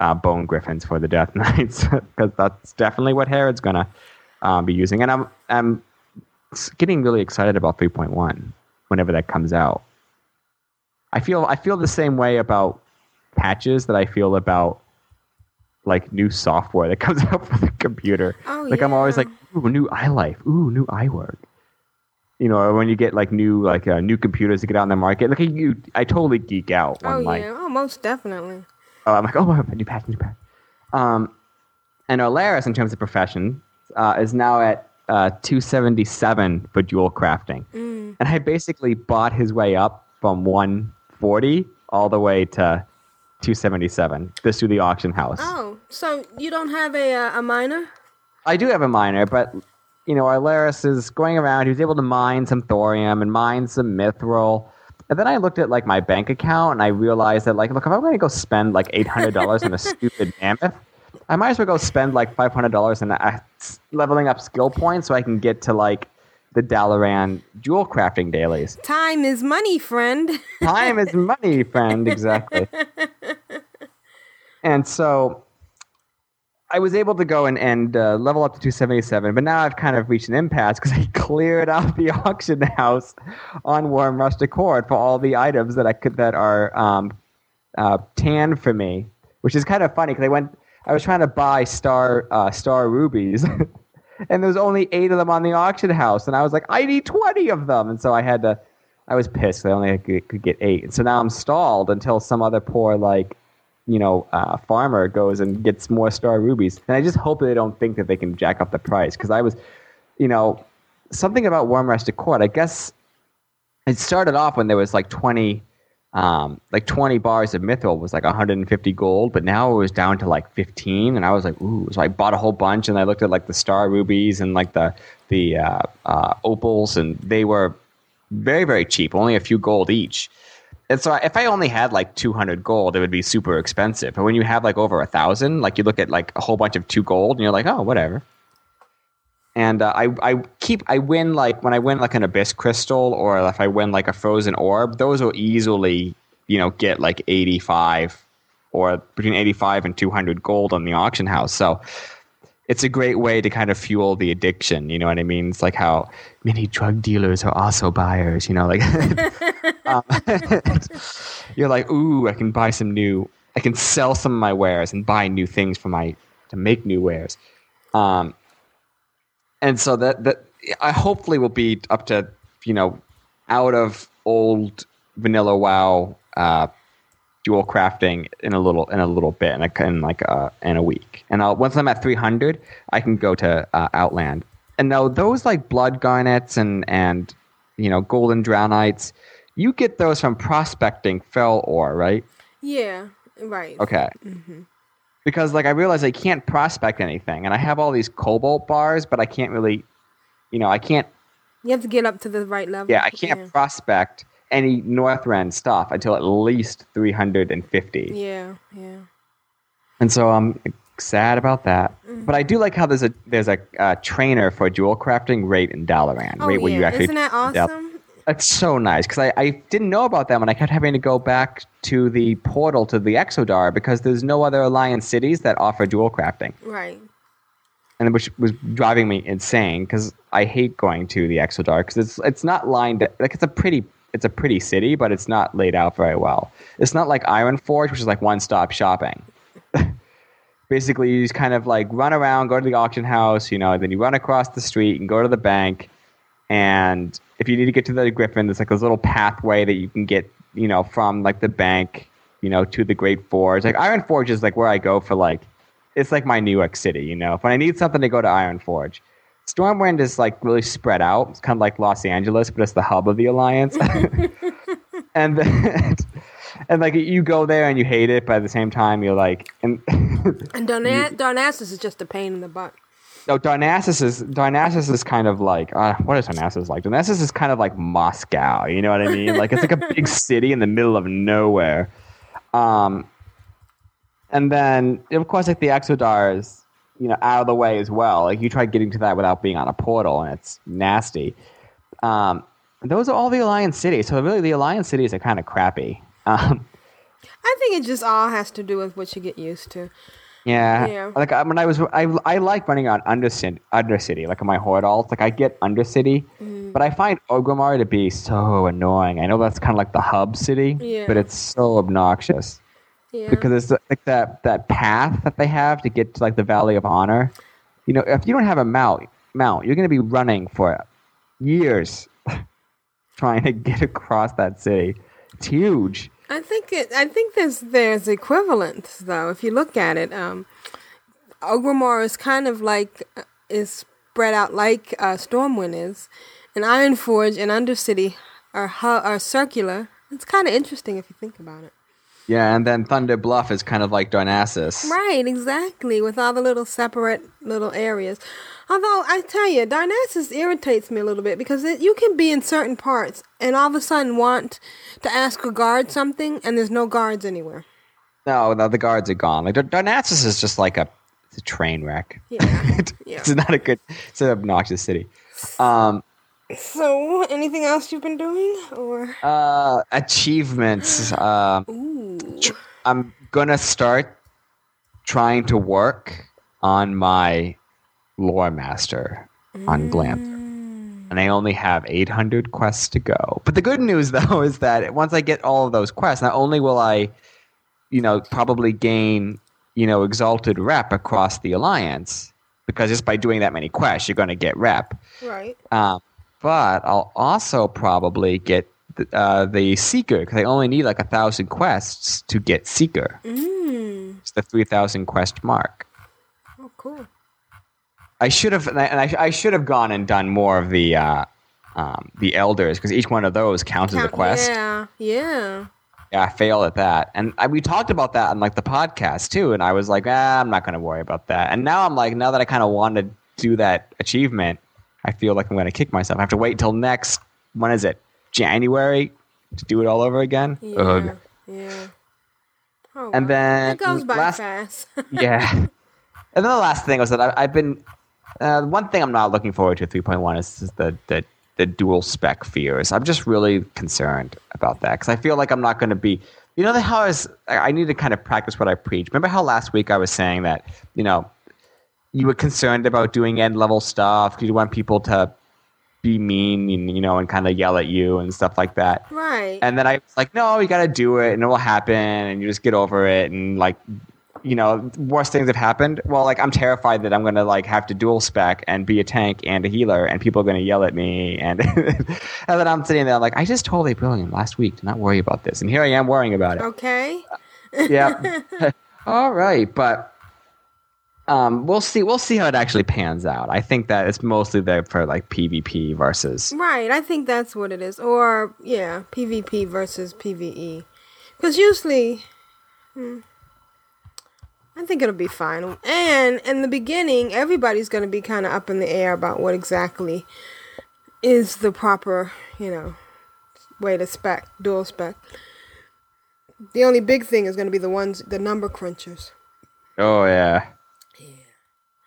uh, bone griffins for the Death <laughs> Knights because that's definitely what Herod's gonna um, be using. And I'm I'm getting really excited about 3.1 whenever that comes out. I feel I feel the same way about patches that I feel about like new software that <laughs> comes out for the computer.
Oh,
like I'm always like, ooh, new iLife, ooh, new iWork. You know, when you get like new like uh, new computers to get out in the market. Like you, I totally geek out when
Oh,
like
yeah. Oh, most definitely.
Oh, I'm like, oh, my new patch, new patch. Um, and Olaris, in terms of profession, uh, is now at uh, 277 for jewel crafting.
Mm.
And I basically bought his way up from 140 all the way to 277 this through the auction house.
Oh, so you don't have a uh, a miner?
I do have a miner, but you know, Alaris is going around. He was able to mine some thorium and mine some mithril. And then I looked at like my bank account and I realized that like, look, if I'm going to go spend like eight hundred dollars on a <laughs> stupid mammoth, I might as well go spend like five hundred dollars in uh, leveling up skill points so I can get to like the Dalaran jewel crafting dailies.
Time is money, friend. <laughs>
Time is money, friend. Exactly. and so I was able to go and, and uh, level up to 277, but now I've kind of reached an impasse because I <laughs> cleared out the <laughs> auction house on Wyrmrest Accord for all the items that I could that are um, uh, tan for me, which is kind of funny because I went. I was trying to buy star uh, star rubies. <laughs> And there was only eight of them on the auction house, and I was like, I need twenty of them, and so I had to. I was pissed. I only could, get eight, and so now I'm stalled until some other poor like, you know, uh, farmer goes and gets more star rubies. And I just hope they don't think that they can jack up the price because I was, you know, something about Wyrmrest Accord. I guess it started off when there was like 20 um, like 20 bars of mithril was like 150 gold but now it was down to like 15 and i was like ooh so i bought a whole bunch and i looked at like the star rubies and like the the uh, uh, opals and they were very very cheap only a few gold each. And so if i only had like 200 gold it would be super expensive but when you have like over a thousand like you look at like a whole bunch of two gold and you're like oh whatever and uh, I I keep I win like when I win like an abyss crystal or if I win like a frozen orb, those will easily you know get like eighty five or between eighty five and two hundred gold on the auction house. So it's a great way to kind of fuel the addiction. You know what I mean? It's like how many drug dealers are also buyers. You know, like <laughs> um, <laughs> you're like, ooh, I can buy some new. I can sell some of my wares and buy new things for my to make new wares. Um, and so that that I hopefully will be up to you know out of old vanilla WoW uh, jewel crafting in a little in a little bit in, a, in like uh, in a week. And I'll, once I'm at 300, I can go to uh, Outland. And now those like blood garnets and and you know golden draenites, you get those from prospecting fell ore, right?
Yeah, right.
Okay. Because like I realize I can't prospect anything, and I have all these cobalt bars, but I can't really, you know, I can't.
You have to get up to the right level.
Yeah, I can't prospect any Northrend stuff until at least 350.
Yeah, yeah.
And so I'm sad about that.
Mm-hmm.
But I do like how there's a there's a uh, trainer for jewel crafting right in Dalaran.
Oh
right where
yeah,
you actually
isn't that awesome?
That's so nice because I, I didn't know about them and I kept having to go back to the portal to the Exodar because there's no other Alliance cities that offer jewel crafting.
Right.
and which was driving me insane because I hate going to the Exodar because it's it's not lined like it's a pretty it's a pretty city, but it's not laid out very well. It's not like Ironforge, which is like one stop shopping. <laughs> Basically, you just kind of like run around, go to the auction house, you know, then you run across the street and go to the bank. And if you need to get to the Griffin, there's like this little pathway that you can get, you know, from like the bank, you know, to the Great Forge. Like Ironforge is like where I go for like it's like my New York City, you know. If I need something to go to Ironforge. Stormwind is like really spread out. It's kind of like Los Angeles, but it's the hub of the alliance. <laughs> <laughs> and then, <laughs> and like you go there and you hate it, but at the same time you're like, and
And Darna- Darnassus is just a pain in the butt.
No, Darnassus is Darnassus is kind of like uh, what is Darnassus like? Darnassus is kind of like Moscow. You know what I mean? Like it's like a <laughs> big city in the middle of nowhere. Um, and then of course like the Exodar is you know out of the way as well. Like you try getting to that without being on a portal, and it's nasty. Um, those are all the Alliance cities. So really, the Alliance cities are kind of crappy. Um,
I think it just all has to do with what you get used to.
Yeah.
Yeah.
Like I, when I was, I, I like running on Undercity, Undercity, like on my Horde alts. Like I get Undercity,
Mm-hmm.
but I find Orgrimmar to be so annoying. I know that's kind of like the hub city,
Yeah.
but it's so obnoxious
Yeah.
because it's like that that path that they have to get to like the Valley of Honor. You know, if you don't have a mount, mount, you're going to be running for years <laughs> trying to get across that city. It's huge.
I think it. I think there's there's equivalents though. If you look at it, um, Orgrimmar is kind of like uh, is spread out like uh, Stormwind is, and Ironforge and Undercity are hu- are circular. It's kind of interesting if you think about it.
Yeah, and then Thunder Bluff is kind of like Darnassus.
Right, exactly, with all the little separate little areas. Although I tell you, Darnassus irritates me a little bit because it, you can be in certain parts and all of a sudden want to ask a guard something, and there's no guards anywhere.
No, no, the guards are gone. Like Dar- Darnassus is just like a, it's a train wreck.
Yeah. <laughs> Yeah.
it's not a good. It's an obnoxious city. Um,
So, anything else you've been doing, or
uh, achievements. Um,
ooh,
tr- I'm gonna start trying to work on my lore master on Glam, and I only have 800 quests to go. But the good news, <laughs> though, is that once I get all of those quests, not only will I, you know, probably gain, you know, exalted rep across the alliance, because just by doing that many quests, you're going to get rep.
right?
Um, but I'll also probably get the, uh, the Seeker because I only need like a thousand quests to get Seeker.
Mm.
It's the three thousand quest mark.
Oh, cool.
I should have, and I, I, I should have gone and done more of the uh, um, the elders because each one of those counts as a quest.
Yeah, yeah.
Yeah, I failed at that, and I, we talked about that on like the podcast too. And I was like, ah, I'm not going to worry about that. And now I'm like, now that I kind of want to do that achievement, I feel like I'm going to kick myself. I have to wait until next. When is it? January to do it all over again.
Yeah.
Ugh.
Yeah. Oh,
And
wow.
then
it goes by
last-
fast. <laughs>
yeah. And then the last thing was that I, I've been. Uh, one thing I'm not looking forward to 3.1 is, is the, the the dual spec fears. I'm just really concerned about that because I feel like I'm not going to be. You know the how I was. I I need to kind of practice what I preach. Remember how last week I was saying that you know you were concerned about doing end level stuff. You want people to be mean and you know and kind of yell at you and stuff like that.
right.
And then I was like, no, you got to do it and it will happen and you just get over it and like you know, worst things have happened. Well, like I'm terrified that I'm gonna like have to dual spec and be a tank and a healer, and people are gonna yell at me, and <laughs> and then I'm sitting there like I just told a brilliant last week to not worry about this, and here I am worrying about it.
Okay.
yeah. <laughs> All right, but um, we'll see. We'll see how it actually pans out. I think that it's mostly there for like PvP versus.
Right, I think that's what it is. Or, yeah, PvP versus PvE. Because usually, hmm, I think it'll be fine. And in the beginning, everybody's going to be kind of up in the air about what exactly is the proper, you know, way to spec, dual spec. The only big thing is going to be the ones, the number crunchers.
Oh yeah.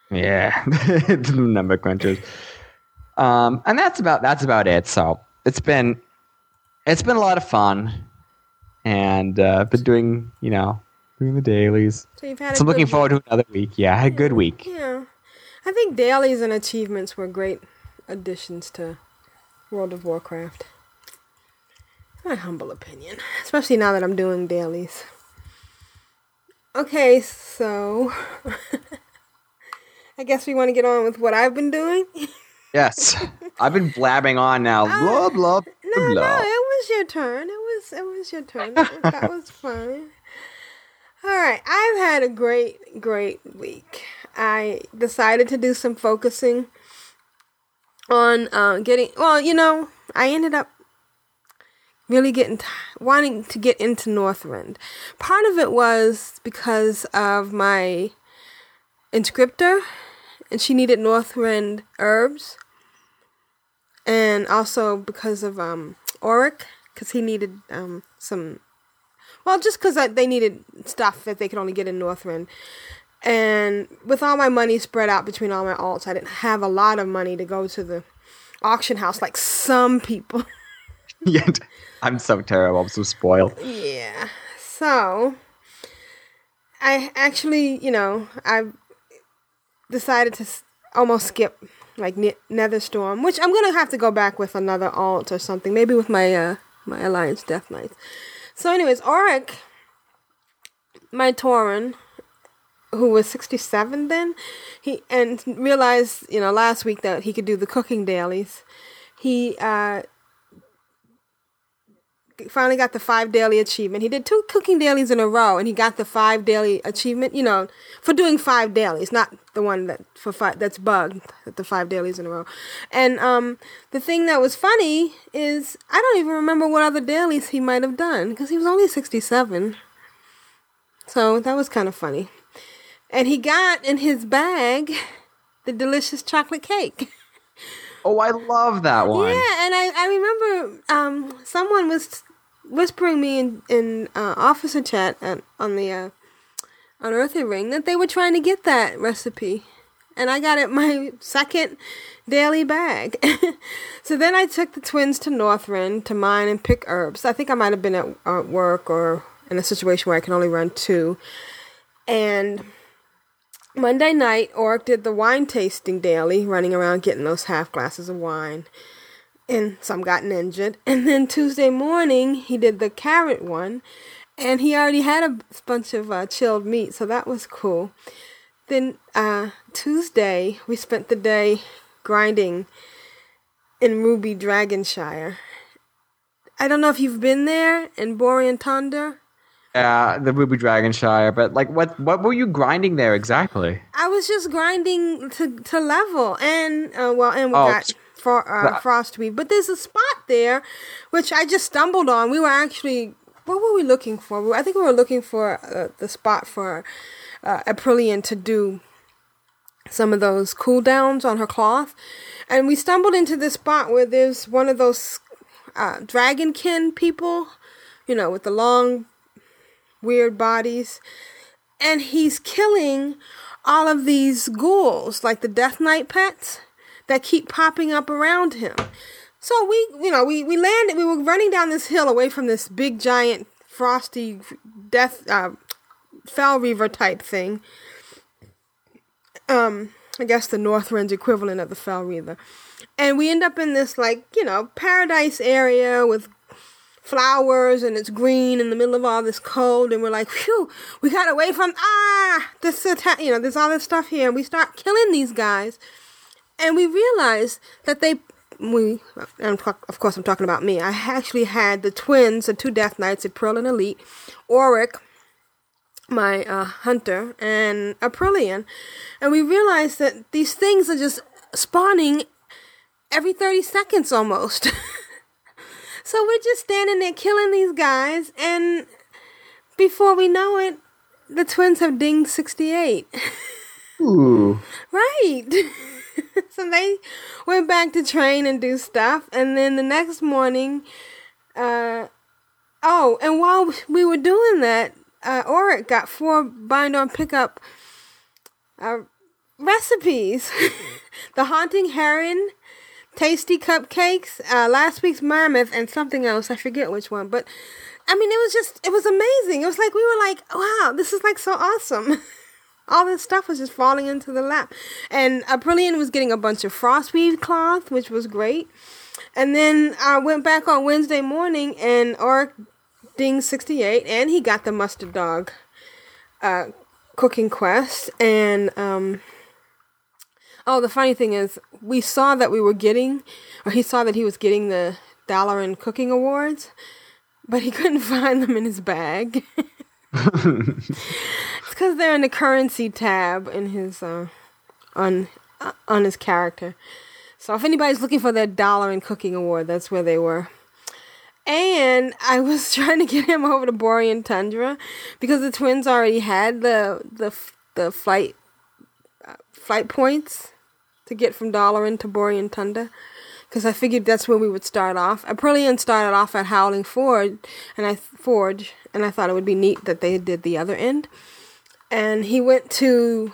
Yeah. <laughs> the number crunchers. Um, and that's about that's about it. So it's been it's been a lot of fun, and uh, been doing you know doing the dailies.
So you've had
So I'm looking
good
forward to another week. Yeah, I had a good week.
Yeah. I think dailies and achievements were great additions to World of Warcraft. My humble opinion. Especially now that I'm doing dailies. Okay, so <laughs> I guess we want to get on with what I've been doing.
Yes, I've been blabbing on now. <laughs> Blah blah
Uh, No,
blah.
no, it was your turn. It was it was your turn. that was fine. All right, I've had a great great week. I decided to do some focusing on uh, getting. Well, you know, I ended up really getting t- wanting to get into Northrend. Part of it was because of my inscriptor, and she needed Northrend herbs and also because of um because he needed um some, well, just because they needed stuff that they could only get in Northrend. And with all my money spread out between all my alts, I didn't have a lot of money to go to the auction house like some people. <laughs>
Yet I'm so terrible. I'm so spoiled.
Yeah. So I actually, you know, I decided to almost skip like ne- Netherstorm, which I'm gonna have to go back with another alt or something, maybe with my uh my Alliance Death Knights. So, anyways, Auric, my Tauren, who was 67 then, he and realized, you know, last week that he could do the cooking dailies. He uh finally got the five daily achievement. He did two cooking dailies in a row, and he got the five daily achievement. You know, for doing five dailies, not the one that for five that's bugged. That the five dailies in a row. And um, the thing that was funny is I don't even remember what other dailies he might have done because he was only sixty seven. So that was kind of funny. And he got in his bag the delicious chocolate cake.
Oh, I love that one.
Yeah, and I, I remember um, someone was whispering me in, in uh, officer chat on, on the uh, on Earthen Ring that they were trying to get that recipe, and I got it my <laughs> second daily bag. <laughs> so then I took the twins to Northrend to mine and pick herbs. I think I might have been at, at work or in a situation where I can only run two, and Monday night, Auric did the wine tasting daily, running around getting those half glasses of wine. And some gotten injured. <laughs> And then Tuesday morning, he did the carrot one. And he already had a bunch of uh, chilled meat, so that was cool. Then uh, Tuesday, we spent the day grinding in Ruby Dragonshrine. I don't know if you've been there in Borean Tundra.
Yeah, the Ruby Dragonshrine. But like, what what were you grinding there exactly?
I was just grinding to to level, and uh, well, and we
Oh,
got for uh, frostweave. But there's a spot there, which I just stumbled on. We were actually, what were we looking for? I think we were looking for uh, the spot for uh, Aprillian to do some of those cool downs on her cloth, and we stumbled into this spot where there's one of those uh, dragonkin people, you know, with the long weird bodies. And he's killing all of these ghouls, like the Death Knight pets, that keep popping up around him. So we, you know, we, we landed, we were running down this hill away from this big giant frosty death, uh, fel reaver type thing. Um, I guess the Northrend's equivalent of the fel reaver. And we end up in this, like, you know, paradise area with flowers and it's green in the middle of all this cold and we're like, phew, we got away from ah this atta- you know, there's all this stuff here and we start killing these guys and we realize that they we and of course I'm talking about me. I actually had the twins, the two death knights, April and Elite, Auric, my uh, hunter, and Aprillian, and we realized that these things are just spawning every 30 seconds almost. <laughs> so we're just standing there killing these guys, and before we know it, the twins have dinged 68. <laughs>
Ooh.
Right. <laughs> <laughs> so they went back to train and do stuff, and then the next morning, uh, oh, and while we were doing that, uh, Auric got four bind on pickup uh, recipes: <laughs> the haunting heron, tasty cupcakes, uh, last week's mammoth, and something else. I forget which one, but I mean, it was just it was amazing. It was like we were like, wow, this is like so awesome. <laughs> all this stuff was just falling into the lap. And Aprillian was getting a bunch of frostweave cloth, which was great. And then I went back on Wednesday morning and Auric Ding 68, and he got the mustard dog uh, cooking quest. And, um, oh, the funny thing is, we saw that we were getting, or he saw that he was getting the Dalaran Cooking Awards, but he <laughs> couldn't find them in his bag. <laughs> <laughs> because they're in the currency tab in his uh, on uh, on his character. So if anybody's looking for their Dalaran cooking award, that's where they were. And I was <laughs> trying to get him over to Borean Tundra because the twins already had the the the flight uh, flight points to get from Dalaran to Borean Tundra because I figured that's where we would start off. Aprillian started off at Howling Fjord, and I Forge, and I thought it would be neat that they did the other end. And he went to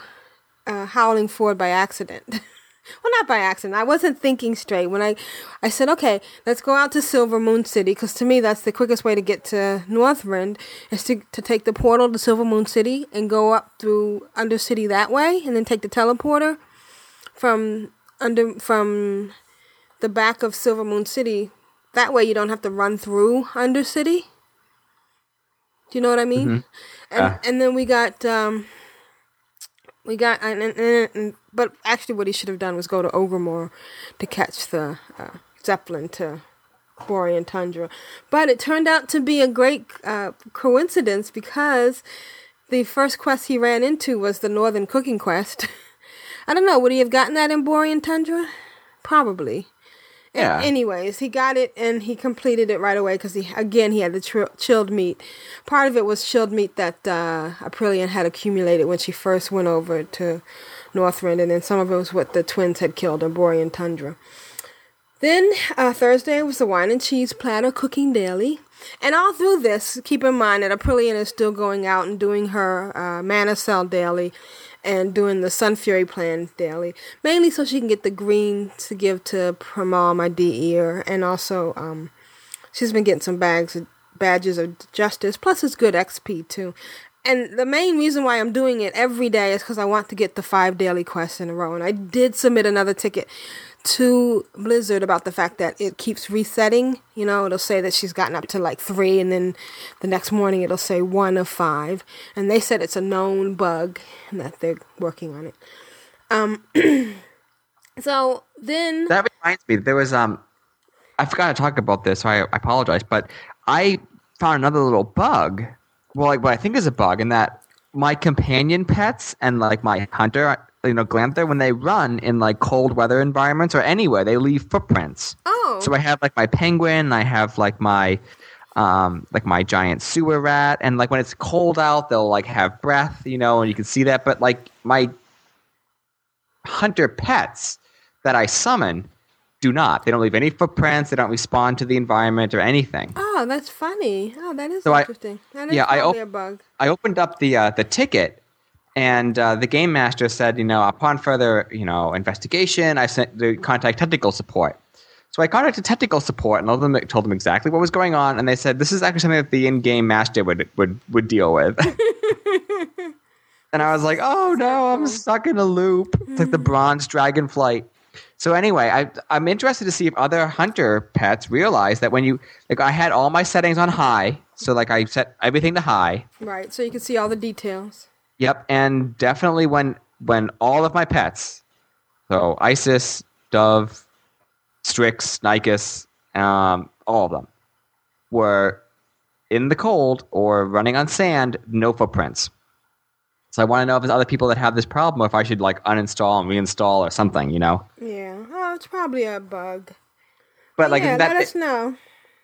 uh, Howling Fjord by accident. <laughs> well, not by accident. I wasn't thinking straight when I, I said, okay, let's go out to Silvermoon City because to me that's the quickest way to get to Northrend is to to take the portal to Silvermoon City and go up through Undercity that way, and then take the teleporter from under from the back of Silvermoon City. That way you don't have to run through Undercity. Do you know what I mean? And
Yeah.
and then we got um we got and, and, and, and- but actually what he should have done was go to Overmore to catch the uh, Zeppelin to Borean Tundra. But it turned out to be a great uh, coincidence because the first quest he ran into was the Northern Cooking Quest. <laughs> I don't know, would he have gotten that in Borean Tundra? Probably.
Yeah.
Anyways, he got it and he completed it right away because he again he had the tr- chilled meat. Part of it was chilled meat that uh, Aprillian had accumulated when she first went over to Northrend, and then some of it was what the twins had killed on Borean Tundra. Then uh, Thursday was the wine and cheese platter cooking daily. And all through this, keep in mind that Aprillian is still going out and doing her uh, mana cell daily and doing the Sun Fury plan daily, mainly so she can get the green to give to Pramal, my D ear, and also um, she's been getting some bags of badges of justice. Plus, it's good XP too. And the main reason why I'm doing it every day is because I want to get the five daily quests in a row. And I did submit another ticket to Blizzard about the fact that it keeps resetting. You know, it'll say that she's gotten up to like three, and then the next morning it'll say one of five. And they said it's a known bug and that they're working on it. Um, <clears throat> so then.
That reminds me, there was um, I forgot to talk about this, so I, I apologize, but I found another little bug. Well, like what I think is a bug, in that my companion pets and like my hunter, you know, Glanther, when they run in like cold weather environments or anywhere, they leave footprints.
Oh.
So I have like my penguin, I have like my um like my giant sewer rat, and like when it's cold out, they'll like have breath, you know, and you can see that. But like my hunter pets that I summon do not. They don't leave any footprints. They don't respond to the environment or anything.
Oh, that's funny. Oh, that is
So I-
interesting. That is
yeah, I op-
a bug.
I opened up the uh, the ticket, and uh, the game master said, you know, upon further you know investigation, I sent to contact technical support. So I contacted technical support and told them, told them exactly what was going on, and they said this is actually something that the in-game master would would would deal with. <laughs> <laughs> and I was like, oh no, I'm stuck in a loop. It's like the bronze dragonflight. so anyway, I I'm interested to see if other hunter pets realize that when you like I had all my settings on high, so like I set everything to high.
Right, so you can see all the details.
Yep, and definitely when when all of my pets, so Isis, Dove, Strix, Nycus, um, all of them, were in the cold or running on sand, no footprints. So I want to know if there's other people that have this problem, or if I should like uninstall and reinstall or something, you know.
Yeah, oh, it's probably a bug.
But like
yeah,
that,
let us know.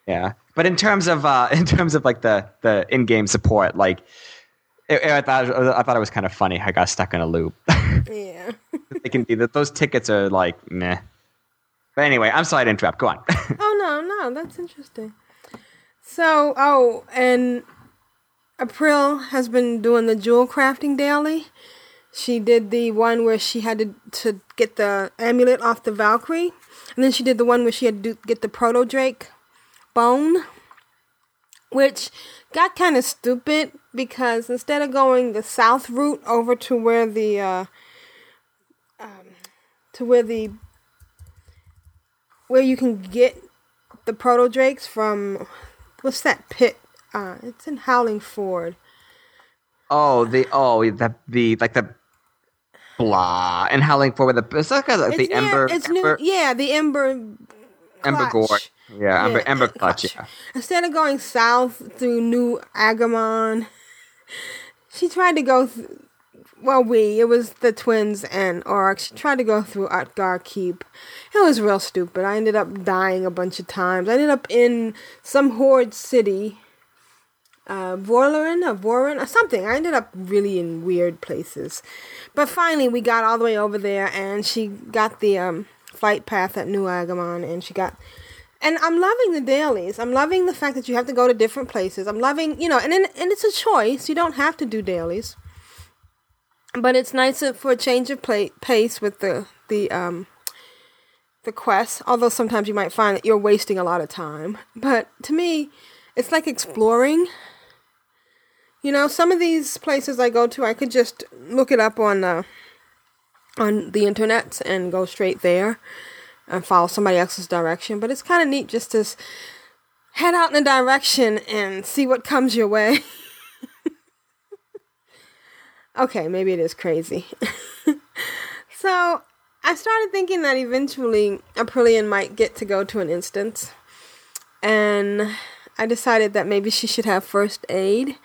Yeah, but in terms of uh, <laughs> in terms of like the the in game support, like it, I thought I thought it was kind of funny. I got stuck in a loop. <laughs>
Yeah. <laughs>
they can be that those tickets are like meh. But anyway, I'm sorry to interrupt. Go on. <laughs>
oh no, no, that's interesting. So, oh, and April has been doing the jewel crafting daily. She did the one where she had to to get the amulet off the Valkyrie, and then she did the one where she had to do, get the proto Drake bone, which got kind of stupid because instead of going the south route over to where the uh, um, to where the where you can get the proto drakes from what's that pit? Uh, it's in Howling Fjord.
oh, the oh the the like the blah and howling fjord with the it's like, a, like
It's
the
near-
ember
It's
ember,
new. Yeah, the ember.
ember
clutch.
Yeah, ember
Yeah,
ember
uh,
clutch. Yeah.
Instead of going south through New Agamand, she tried to go. Th- well, we it was the twins and Oryx. She tried to go through Utgarde Keep. It was real stupid. I ended up dying a bunch of times. I ended up in some horde city. Uh, Vorlerin or Vorin or something. I ended up really in weird places. But finally, we got all the way over there, and she got the um, flight path at New Agamand, and she got and I'm loving the dailies. I'm loving the fact that you have to go to different places. I'm loving, you know, and and it's a choice. You don't have to do dailies, but it's nice for a change of play, pace with the the um the quest. Although sometimes you might find that you're wasting a lot of time, but to me, it's like exploring. You know, some of these places I go to, I could just look it up on uh, on the internet and go straight there and follow somebody else's direction. But it's kind of neat just to head out in a direction and see what comes your way. <laughs> okay, maybe it is crazy. <laughs> so I started thinking that eventually Aprillian might get to go to an instance. And I decided that maybe she should have first aid.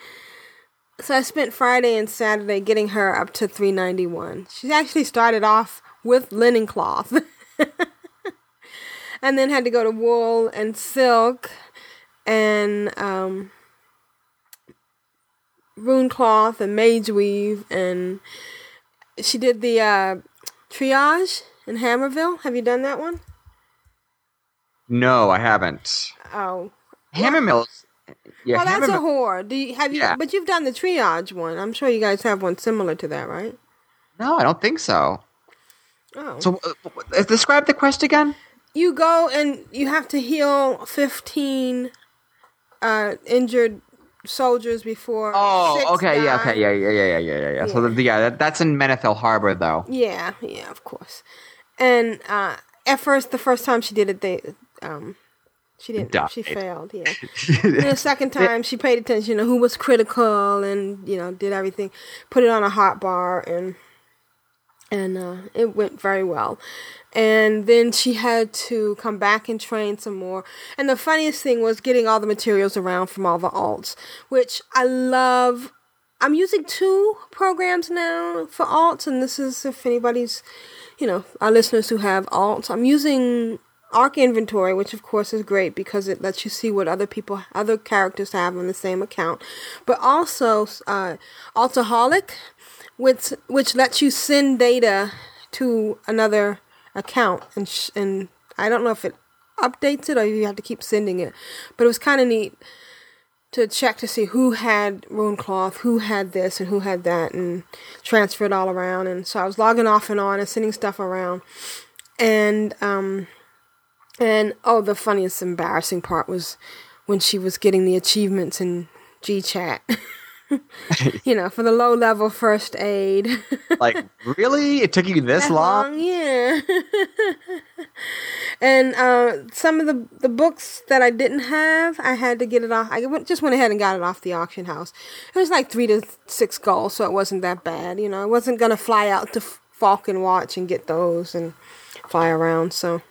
So I spent Friday and Saturday getting her up to 391. She actually started off with linen cloth. <laughs> and then had to go to wool and silk and um, rune cloth and mage weave and she did the uh, triage in Hammerfall. Have you done that one?
No, I haven't.
Oh,
Hammerfall's. Yeah,
well, that's a whore. Do you have you?
Yeah.
But you've done the triage one. I'm sure you guys have one similar to that, right?
No, I don't think so.
Oh,
So, uh, describe the quest again.
You go and you have to heal 15 uh, injured soldiers before.
Oh,
six
okay, yeah, okay, yeah, yeah, yeah, yeah, yeah, yeah, yeah. So, the, yeah, that, that's in Menethil Harbor, though.
Yeah, yeah, of course. And uh, at first, the first time she did it, they um, she didn't. She failed. Yeah. <laughs> the second time, she paid attention to who was critical and you know did everything, put it on a hot bar and and uh, it went very well. And then she had to come back and train some more. And the funniest thing was getting all the materials around from all the alts, which I love. I'm using two programs now for alts, and this is if anybody's, you know, our listeners who have alts. I'm using ArkInventory, which of course is great because it lets you see what other people, other characters have on the same account, but also uh, Altoholic, which which lets you send data to another account, and sh- and I don't know if it updates it or you have to keep sending it, but it was kind of neat to check to see who had rune cloth, who had this and who had that, and transfer it all around. And so I was logging off and on and sending stuff around, and um, and oh, the funniest, embarrassing part was when she was getting the achievements in GChat. <laughs> <laughs> you know, for the low level first aid. <laughs>
Like, really? It took you this
That
long?
yeah. <laughs> and uh, some of the the books that I didn't have, I had to get it off. I went, just went ahead and got it off the auction house. It was like three to six gold, so it wasn't that bad. You know, I wasn't gonna fly out to Falcon Watch and get those and fly around. So,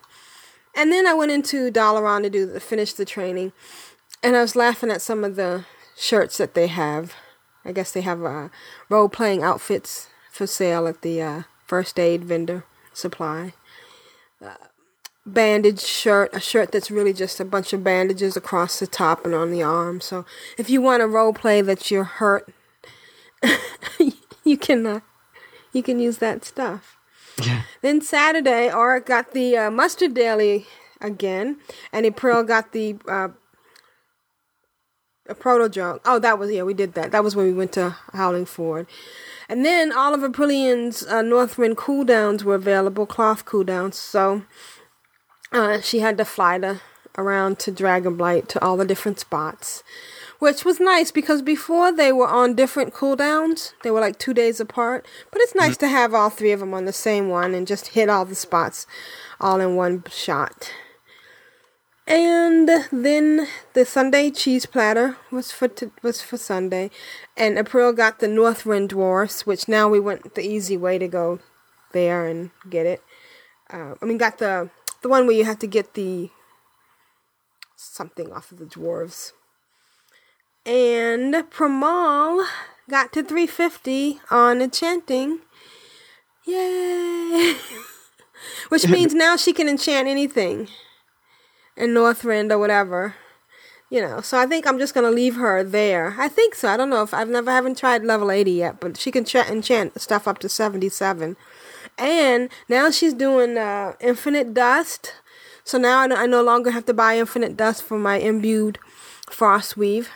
and then I went into Dalaran to do the finish the training, and I was laughing at some of the shirts that they have. I guess they have uh, role playing outfits for sale at the uh, first aid vendor supply. Uh, bandage shirt, a shirt that's really just a bunch of bandages across the top and on the arm. So if you want to role play that you're hurt, <laughs> you can uh, you can use that stuff. Then Saturday, Aura got the uh, mustard daily again, and April got the uh, a proto junk. Oh, that was yeah, we did that. That was when we went to Howling Fjord. And then all of Aprillian's uh, Northwind cooldowns were available, cloth cooldowns. So uh, she had to fly to around to Dragonblight to all the different spots, which was nice because before they were on different cooldowns. They were like two days apart. But it's nice to have all three of them on the same one and just hit all the spots all in one shot. And then the Sunday cheese platter was for t- was for Sunday, and April got the Northwind dwarfs, which now we went the easy way to go there and get it. Uh, I mean, got the the one where you have to get the something off of the dwarves. And Pramal got to 350 on enchanting. Yay! <laughs> Which <laughs> means now she can enchant anything in Northrend or whatever. You know, so I think I'm just gonna leave her there. I think so. I don't know if I've never haven't tried level 80 yet, but she can ch- enchant stuff up to 77. And now she's doing uh, infinite dust. So now I I no longer have to buy infinite dust for my imbued frost weave.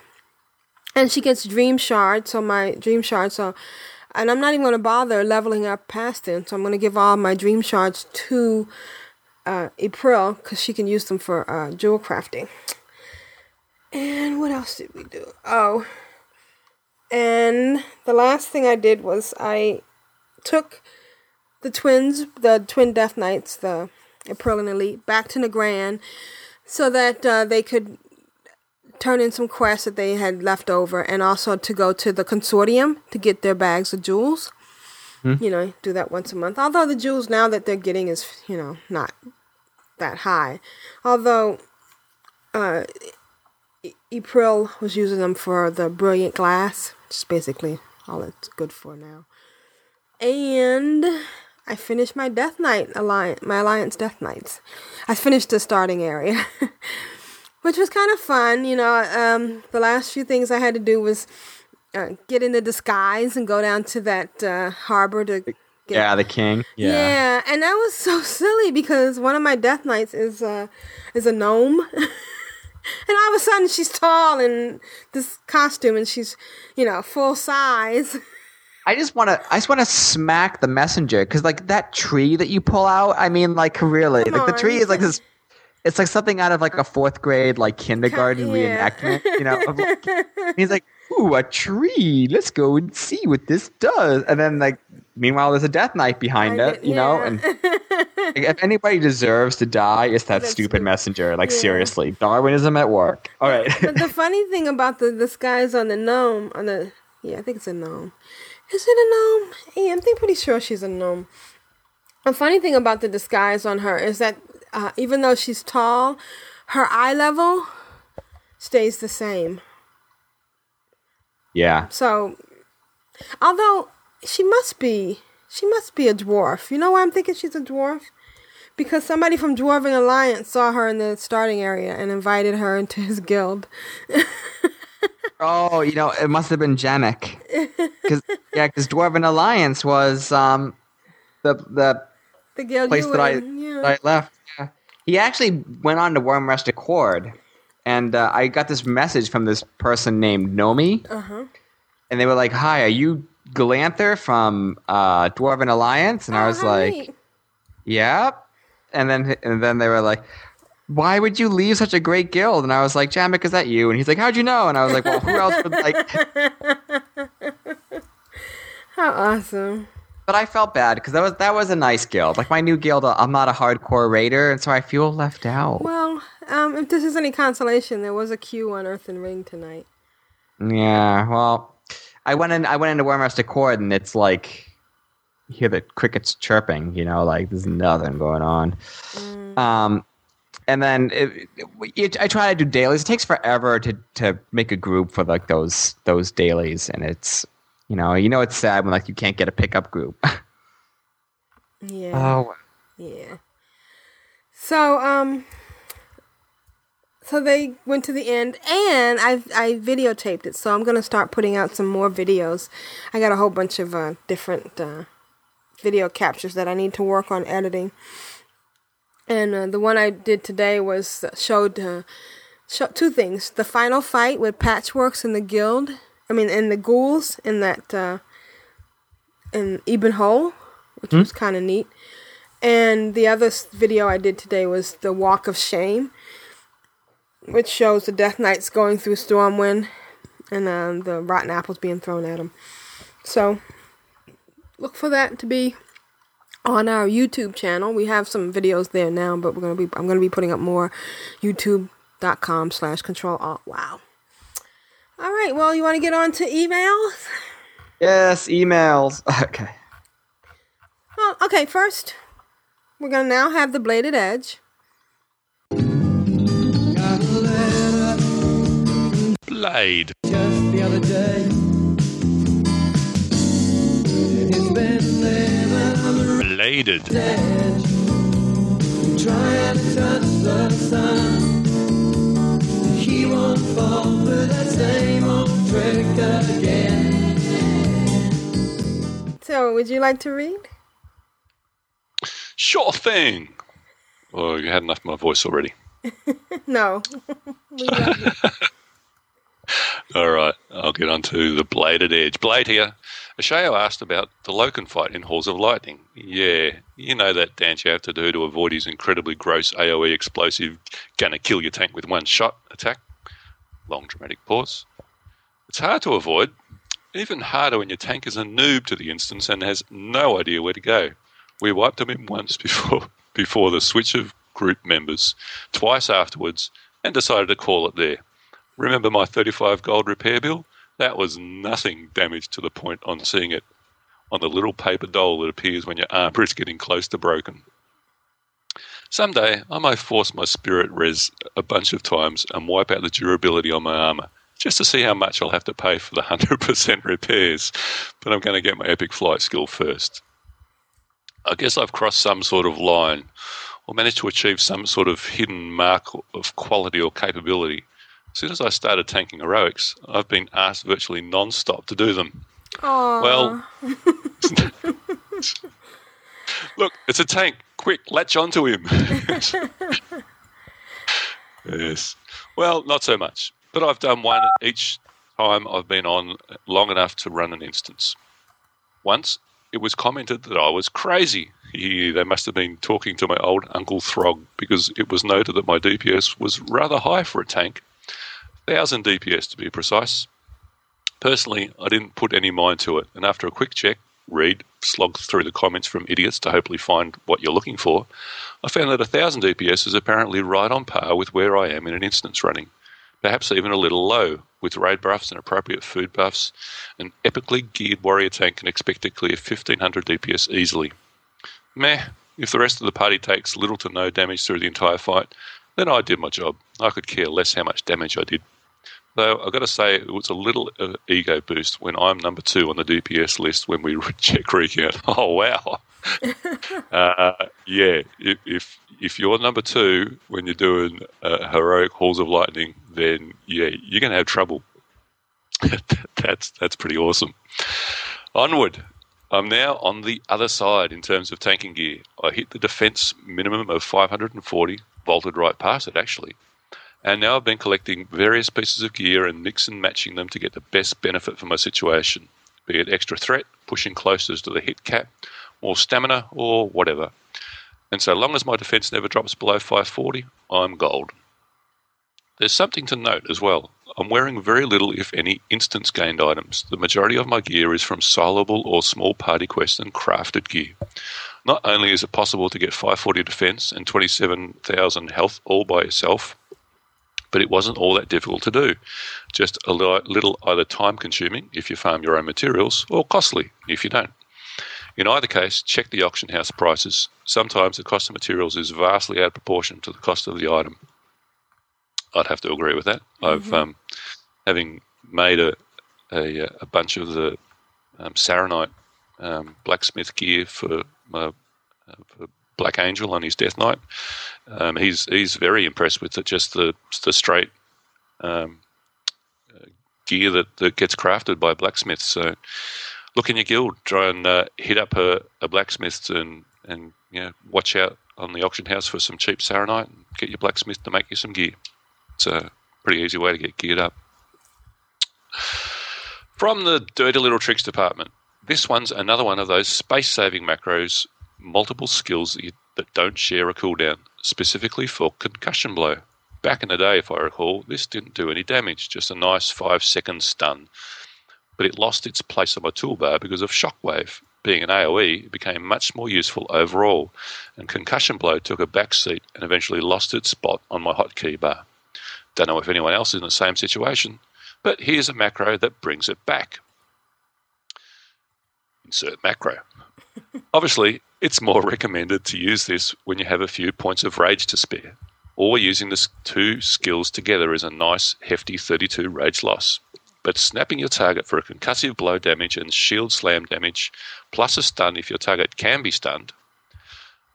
And she gets dream shard, so my dream shard, so and I'm not even gonna bother leveling up past it. So I'm gonna give all my dream shards to uh, April because she can use them for uh, jewel crafting. And what else did we do? Oh, and the last thing I did was I took the twins, the twin Death Knights, the April and Elite, back to Nagrand so that uh, they could turn in some quests that they had left over and also to go to the consortium to get their bags of jewels. You know, do that once a month. Although the jewels now that they're getting is, you know, not that high. Although uh, April was using them for the brilliant glass, which is basically all it's good for now. And I finished my Death Knight alliance, my Alliance Death Knights. I finished the starting area, <laughs> which was kind of fun. You know, um, the last few things I had to do was uh, get into disguise and go down to that uh, harbor to get
Yeah, the king.
yeah. yeah and that was so <laughs> silly because one of my death knights is uh is a gnome. <laughs> and all of a sudden she's tall in this costume and she's, you know, full size. <laughs>
I just want to. I just want to smack the messenger because, like, that tree that you pull out. I mean, like, really,
Come
like the tree is like this. It's like something out of like a fourth grade like kindergarten
Yeah.
reenactment. You know, of, like, he's like, "Ooh, a tree! Let's go and see what this does." And then, like, meanwhile, there's a death knight behind it. You know, and like, if anybody deserves to die, it's that
That's
stupid
true.
messenger. Like,
Yeah.
seriously, Darwinism at work. All right.
But the <laughs> funny thing about the disguise on the gnome, on the yeah, I think it's a gnome. Is it a gnome? Yeah, I'm think pretty sure she's a gnome. The funny thing about the disguise on her is that uh, even though she's tall, her eye level stays the same.
Yeah.
So, although she must be, she must be a dwarf. You know why I'm thinking she's a dwarf? Because somebody from Dwarven Alliance saw her in the starting area and invited her into his guild. <laughs>
Oh, you know, it must have been Jamek. Cause, yeah, because Dwarven Alliance was um, the the
The guild
place that I,
yeah.
that I left. Yeah. He actually went on to Wyrmrest Accord, and uh, I got this message from this person named Nomi,
Uh-huh.
and they were like, "Hi, are you Galanther from uh, Dwarven Alliance?" And I
Oh,
was
how
like. "Yep." And then and then they were like. Why would you leave such a great guild? And I was like, Jamek, is that you? And he's like, How'd you know? And I was like, Well, who else would like <laughs>
How awesome.
But I felt bad because that was that was a nice guild. Like my new guild, I'm not a hardcore raider, and so I feel left out.
Well, um, if this is any consolation, there was a queue on Earthen Ring tonight.
Yeah, well, I went in. I went into Wyrmrest Accord, and it's like you hear the crickets chirping. You know, like there's nothing going on. Um, and then it, it, I try to do dailies. It takes forever to to make a group for like those those dailies, and it's you know you know it's sad when like you can't get a pickup group. <laughs>
Yeah.
oh,
Yeah. So, um, so they went to the end, and I I videotaped it. So I'm gonna start putting out some more videos. I got a whole bunch of uh, different uh, video captures that I need to work on editing. And uh, the one I did today was uh, showed uh, show, two things: the final fight with Patchworks in the guild. I mean, in the ghouls in that uh, in Ebon Hold, which was kind of neat. And the other video I did today was the Walk of Shame, which shows the Death Knights going through Stormwind and um, the rotten apples being thrown at them. So look for that to be on our YouTube channel. We have some videos there now, but we're gonna be I'm gonna be putting up more YouTube.com slash control alt wow. All right, well you wanna get on to emails?
yes, emails. <laughs> Okay.
Well, okay, first we're gonna now have the bladed edge.
Blade. Bladed.
So would you like to read?
Sure thing. Oh, you had enough of my voice already. <laughs>
No. <laughs> We love you. <laughs>
All right, I'll get on to the bladed edge. Blade here. Asheo asked about the Loken fight in Halls of Lightning. Yeah, you know that dance you have to do to avoid his incredibly gross AoE explosive, gonna kill your tank with one shot attack. Long dramatic pause. It's hard to avoid. Even harder when your tank is a noob to the instance and has no idea where to go. We wiped him in once <laughs> before before the switch of group members, twice afterwards, and decided to call it there. Remember my 35 gold repair bill? That was nothing damage to the point on seeing it on the little paper doll that appears when your armor is getting close to broken. Someday I may force my spirit res a bunch of times and wipe out the durability on my armor, just to see how much I'll have to pay for the 100% <laughs> repairs. But I'm going to get my epic flight skill first. I guess I've crossed some sort of line or managed to achieve some sort of hidden mark of quality or capability. As soon as I started tanking heroics, I've been asked virtually non stop to do them.
Aw.
Well, <laughs> look, it's a tank. Quick, latch onto him. <laughs> yes. Well, not so much. But I've done one each time I've been on long enough to run an instance. Once it was commented that I was crazy. They must have been talking to my old Uncle Throg because it was noted that my DPS was rather high for a tank. 1000 DPS to be precise. Personally, I didn't put any mind to it, and after a quick check, read, slog through the comments from idiots to hopefully find what you're looking for, I found that 1000 DPS is apparently right on par with where I am in an instance running, perhaps even a little low. With raid buffs and appropriate food buffs, an epically geared warrior tank can expect to clear 1500 DPS easily. Meh, if the rest of the party takes little to no damage through the entire fight, then I did my job. I could care less how much damage I did. Though I've got to say, it was a little uh, ego boost when I'm number two on the DPS list when we <laughs> check recount. <laughs> Oh, wow. <laughs> uh, yeah, if, if if you're number two when you're doing uh, heroic halls of lightning, then yeah, you're going to have trouble. that's that's pretty awesome. Onward. I'm now on the other side in terms of tanking gear. I hit the defense minimum of 540, vaulted right past it actually. And now I've been collecting various pieces of gear and mix and matching them to get the best benefit for my situation, be it extra threat, pushing closer to the hit cap, more stamina, or whatever. And so long as my defense never drops below 540, I'm gold. There's something to note as well. I'm wearing very little, if any, instance gained items. The majority of my gear is from soloable or small party quest and crafted gear. Not only is it possible to get 540 defense and 27,000 health all by yourself, but it wasn't all that difficult to do. Just a little either time consuming if you farm your own materials, or costly if you don't. In either case, check the auction house prices. Sometimes the cost of materials is vastly out of proportion to the cost of the item. I'd have to agree with that. I've um, having made a a, a bunch of the um, Saronite um, blacksmith gear for my uh, for Black Angel on his Death Knight. Um, he's he's very impressed with the, just the the straight um, gear that, that gets crafted by blacksmiths. So look in your guild, try and uh, hit up a, a blacksmith and and you know watch out on the auction house for some cheap Saronite and get your blacksmith to make you some gear. It's a pretty easy way to get geared up. From the Dirty Little Tricks department, this one's another one of those space saving macros, multiple skills that, you, that don't share a cooldown, specifically for concussion blow. Back in the day, if I recall, this didn't do any damage, just a nice five second stun. But it lost its place on my toolbar because of shockwave. Being an AoE, it became much more useful overall, and concussion blow took a back seat and eventually lost its spot on my hotkey bar. Don't know if anyone else is in the same situation, but here's a macro that brings it back. Insert macro. <laughs> Obviously, it's more recommended to use this when you have a few points of rage to spare, or using the two skills together is a nice, hefty 32 rage loss. But snapping your target for a concussive blow damage and shield slam damage, plus a stun if your target can be stunned.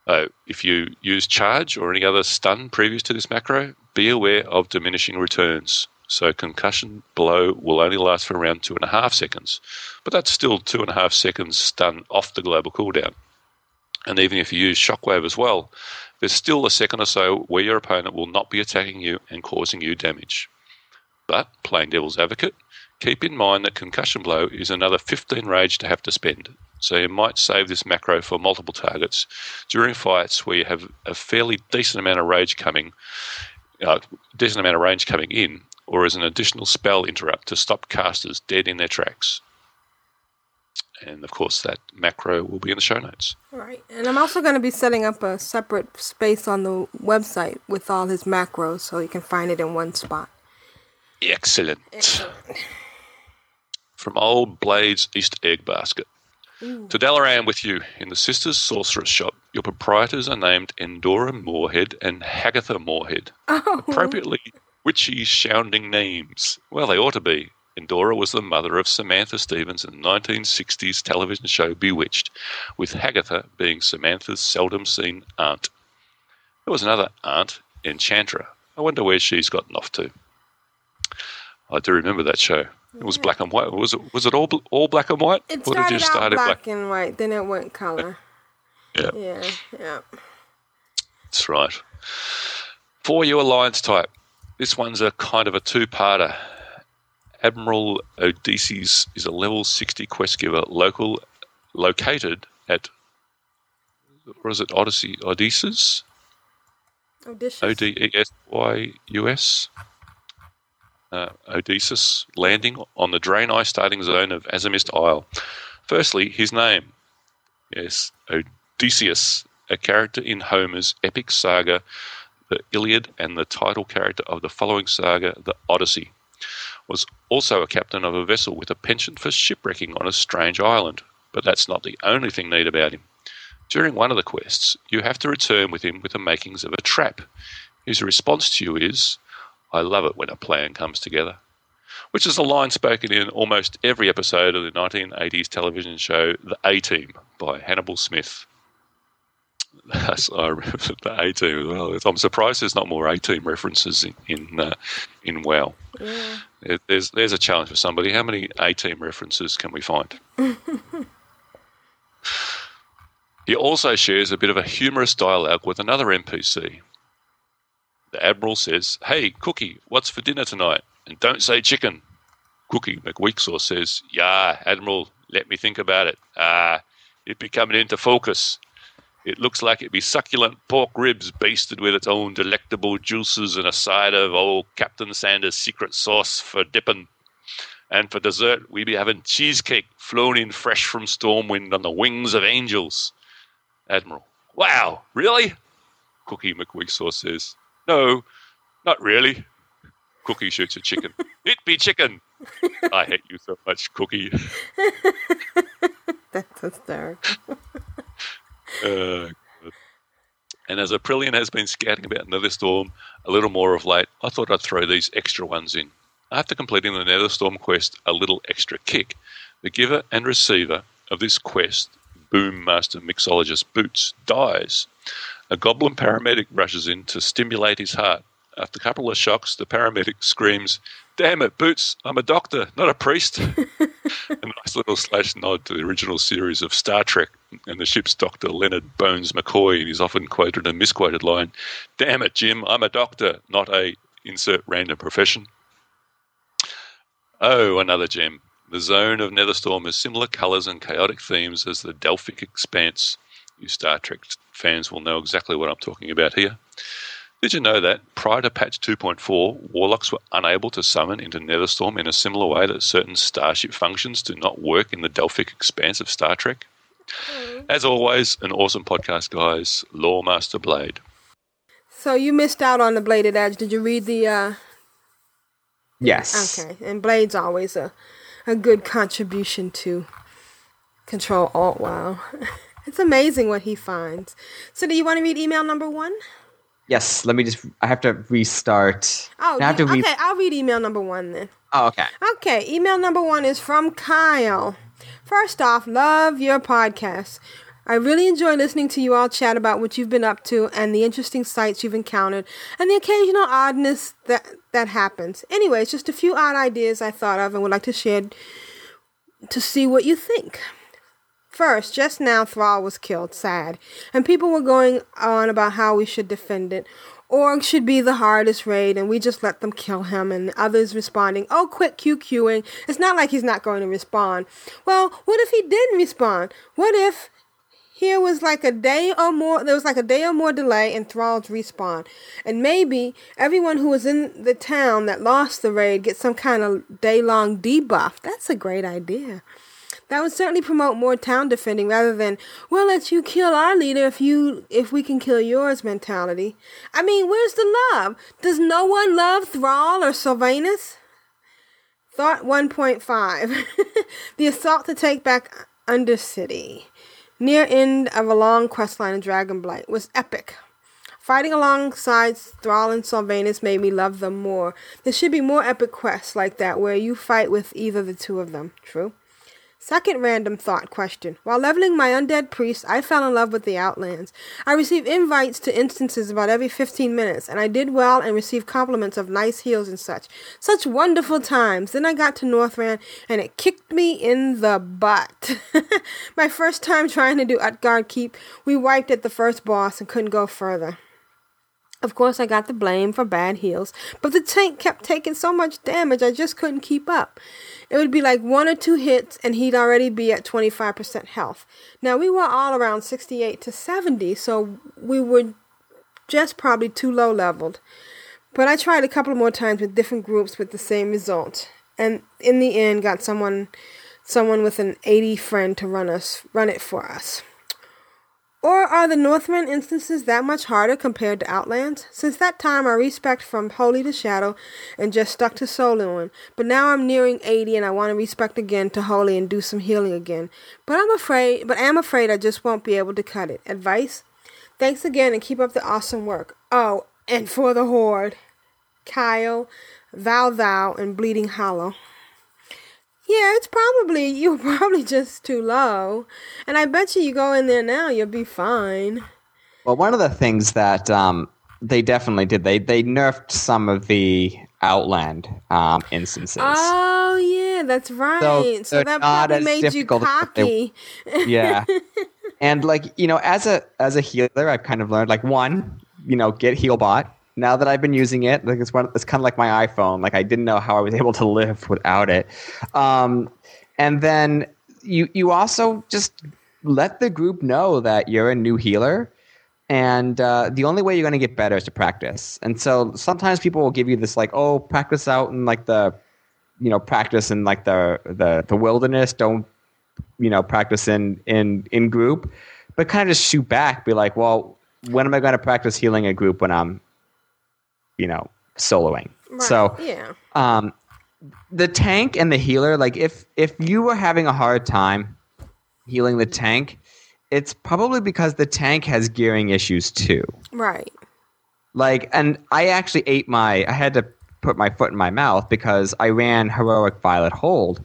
Uh, if you use charge or any other stun previous to this macro, be aware of diminishing returns. So concussion blow will only last for around two and a half seconds, but that's still two and a half seconds stun off the global cooldown. And even if you use shockwave as well, there's still a second or so where your opponent will not be attacking you and causing you damage. But, playing devil's advocate, keep in mind that concussion blow is another 15 rage to have to spend. So you might save this macro for multiple targets during fights where you have a fairly decent amount of rage coming, uh, decent amount of range coming in, or as an additional spell interrupt to stop casters dead in their tracks. And of course, that macro will be in the show notes.
Right. And I'm also going to be setting up a separate space on the website with all his macros so you can find it in one spot.
Excellent. From Old Blade's East Egg Basket. To Dalaran with you in the Sisters Sorceress Shop. Your proprietors are named Endora Moorhead and Hagatha Moorhead.
Oh,
Appropriately witchy sounding names. Well, they ought to be. Endora was the mother of Samantha Stevens in the 1960s television show Bewitched, with Hagatha being Samantha's seldom seen aunt. There was another aunt, Enchantra. I wonder where she's gotten off to. I do remember that show. It was black and white. Was it? Was it all all black and white?
it
Or did
started
you
out
start it
black, and white, then it went color.
Yeah.
Yeah, yeah.
That's right. For you Alliance type, this one's a kind of a two-parter. Admiral Odesyus is a level 60 quest giver local, located at, what is it, Odyssey, Odysseus?
Odysseus.
O-D-E-S-Y-U-S? Uh, Odesyus landing on the Draenei starting zone of Azuremyst Isle. Firstly, his name. Yes, Odysseus, a character in Homer's epic saga, the Iliad, and the title character of the following saga, the Odyssey, was also a captain of a vessel with a penchant for shipwrecking on a strange island. But that's not the only thing neat about him. During one of the quests, you have to return with him with the makings of a trap. His response to you is, I love it when a plan comes together. Which is a line spoken in almost every episode of the 1980s television show The A Team by Hannibal Smith. That's, I <laughs> remember the A Team as well. I'm surprised there's not more A Team references in in, uh, in WoW.
Yeah.
There- There's there's a challenge for somebody. How many A Team references can we find? <laughs> he also shares a bit of a humorous dialogue with another NPC. The Admiral says, Hey, Cookie, what's for dinner tonight? And don't say chicken. Cookie McWeaksauce says, Yeah, Admiral, let me think about it. Ah, it be coming into focus. It looks like it'd be succulent pork ribs basted with its own delectable juices and a side of old Captain Sanders' secret sauce for dipping. And for dessert, we'd be having cheesecake flown in fresh from Stormwind on the wings of angels. Admiral, wow, really? Cookie McWeaksauce says, no, not really. Cookie shoots a chicken. <laughs> it be chicken. I hate you so much, Cookie. <laughs>
That's hysterical. <laughs>
Uh, and as Aprillian has been scouting about Netherstorm a little more of late, I thought I'd throw these extra ones in. After completing the Netherstorm quest, a little extra kick. The giver and receiver of this quest, Boom Master Mixologist Boots, dies. A goblin paramedic rushes in to stimulate his heart. After a couple of shocks, the paramedic screams, Damn it, Boots, I'm a doctor, not a priest. <laughs> <laughs> a nice little slash nod to the original series of Star Trek and the ship's doctor, Leonard Bones McCoy, in his often quoted and misquoted line, Damn it, Jim, I'm a doctor, not a insert random profession. Oh, another gem. The zone of Netherstorm has similar colours and chaotic themes as the Delphic Expanse. You Star Trek fans will know exactly what I'm talking about here. Did you know that prior to patch 2.4, warlocks were unable to summon into Netherstorm in a similar way that certain starship functions do not work in the Delphic expanse of Star Trek? As always, an awesome podcast, guys. Loremaster Blade.
So you missed out on the Bladed Edge. Did you read the? uh
Yes.
Okay, and Blade's always a a good contribution to Control Alt Wow. <laughs> it's amazing what he finds. So do you want to read email number one?
Yes. Let me just. I have to restart.
Oh,
I have to re-
okay. I'll read email number one then.
Oh, okay.
Okay, email number one is from Kyle. First off, love your podcast. I really enjoy listening to you all chat about what you've been up to and the interesting sights you've encountered and the occasional oddness that that happens. Anyways, just a few odd ideas I thought of and would like to share to see what you think. First, just now Thrall was killed, sad, and people were going on about how we should defend it. Org should be the hardest raid, and we just let them kill him, and others responding, oh, quit QQing. It's not like he's not going to respond. Well, what if he didn't respond? What if here was like a day or more, there was like a day or more delay in Thrall's respawn, and maybe everyone who was in the town that lost the raid gets some kind of day long debuff. That's a great idea. That would certainly promote more town defending rather than we'll let you kill our leader if you if we can kill yours mentality. I mean, where's the love? Does no one love Thrall or Sylvanas? Thought 1.5. <laughs> the assault to take back Undercity. Near end of a long quest line in Dragonblight was epic. Fighting alongside Thrall and Sylvanas made me love them more. There should be more epic quests like that where you fight with either the two of them. True? Second random thought question. While leveling my undead priest, I fell in love with the Outlands. I received invites to instances about every 15 minutes, and I did well and received compliments of nice heals and such. Such wonderful times. Then I got to Northrend, and it kicked me in the butt. <laughs> my first time trying to do Utgarde Keep, we wiped at the first boss and couldn't go further. Of course, I got the blame for bad heals, but the tank kept taking so much damage I just couldn't keep up. It would be like one or two hits, and he'd already be at 25% health. Now, we were all around 68 to 70, so we were just probably too low leveled. But I tried a couple more times with different groups with the same result, and in the end, got someone, someone with an 80 friend to run us, run it for us. Or are the Northrend instances that much harder compared to Outlands? Since that time, I respect from Holy to Shadow and just stuck to soloing. But now I'm nearing 80 and I want to respect again to Holy and do some healing again. But I'm afraid, but I'm afraid I just won't be able to cut it. Advice? Thanks again and keep up the awesome work. Oh, and for the Horde, Kyle, Thou Thou, and Bleeding Hollow. Yeah, it's probably <laughs> you're probably just too low, and I bet you you go in there now, you'll be fine.
Well, one of the things that um, they definitely did, they they nerfed some of the Outland um, instances.
Oh yeah, that's right. So,
they're
that probably made you
they-
cocky. <laughs>
yeah and like you know as a as a healer i've kind of learned like one you know get healbot now that i've been using it like it's one it's kind of like my iphone like i didn't know how i was <laughs> able to live without it. Um and then you you also just let the group know that you're a new healer and uh, the only way you're going to get better is to practice. And so sometimes people will give you this like oh practice out in like the you know practice in like the the, the wilderness. Don't you know practice in in in group. But kind of just shoot back be like well when am i going to practice healing a group when i'm you know soloing
Right.
so
yeah.
um, the tank and the healer, like if if you were having a hard time healing the tank, it's probably because the tank has gearing issues too.
Right.
Like, and I actually ate my. I had to put my foot in my mouth because I ran heroic Violet Hold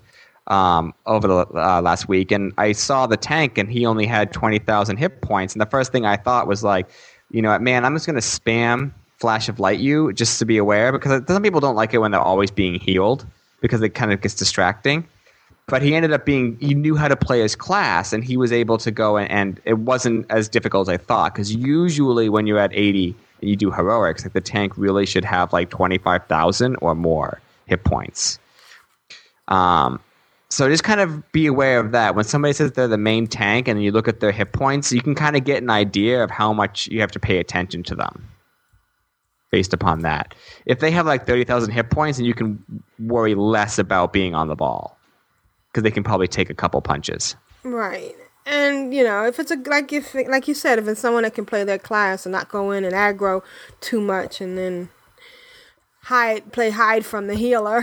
um, over the uh, last week, and I saw the tank, and he only had twenty thousand hit points. And the first thing I thought was like, you know, man, I'm just gonna spam Flash of Light you just to be aware because some people don't like it when they're always being healed because it kind of gets distracting. But he ended up being he knew how to play his class, and he was able to go and, and it wasn't as difficult as I thought. Because usually when you're at 80 and you do heroics, like the tank really should have like 25,000 or more hit points. Um, so just kind of be aware of that. When somebody says they're the main tank and you look at their hit points, you can kind of get an idea of how much you have to pay attention to them based upon that. If they have like 30,000 hit points, and you can worry less about being on the ball because they can probably take a couple punches.
Right. And you know, if it's a like if like you said, if it's someone that can play their class and not go in and aggro too much, and then hide play hide from the healer.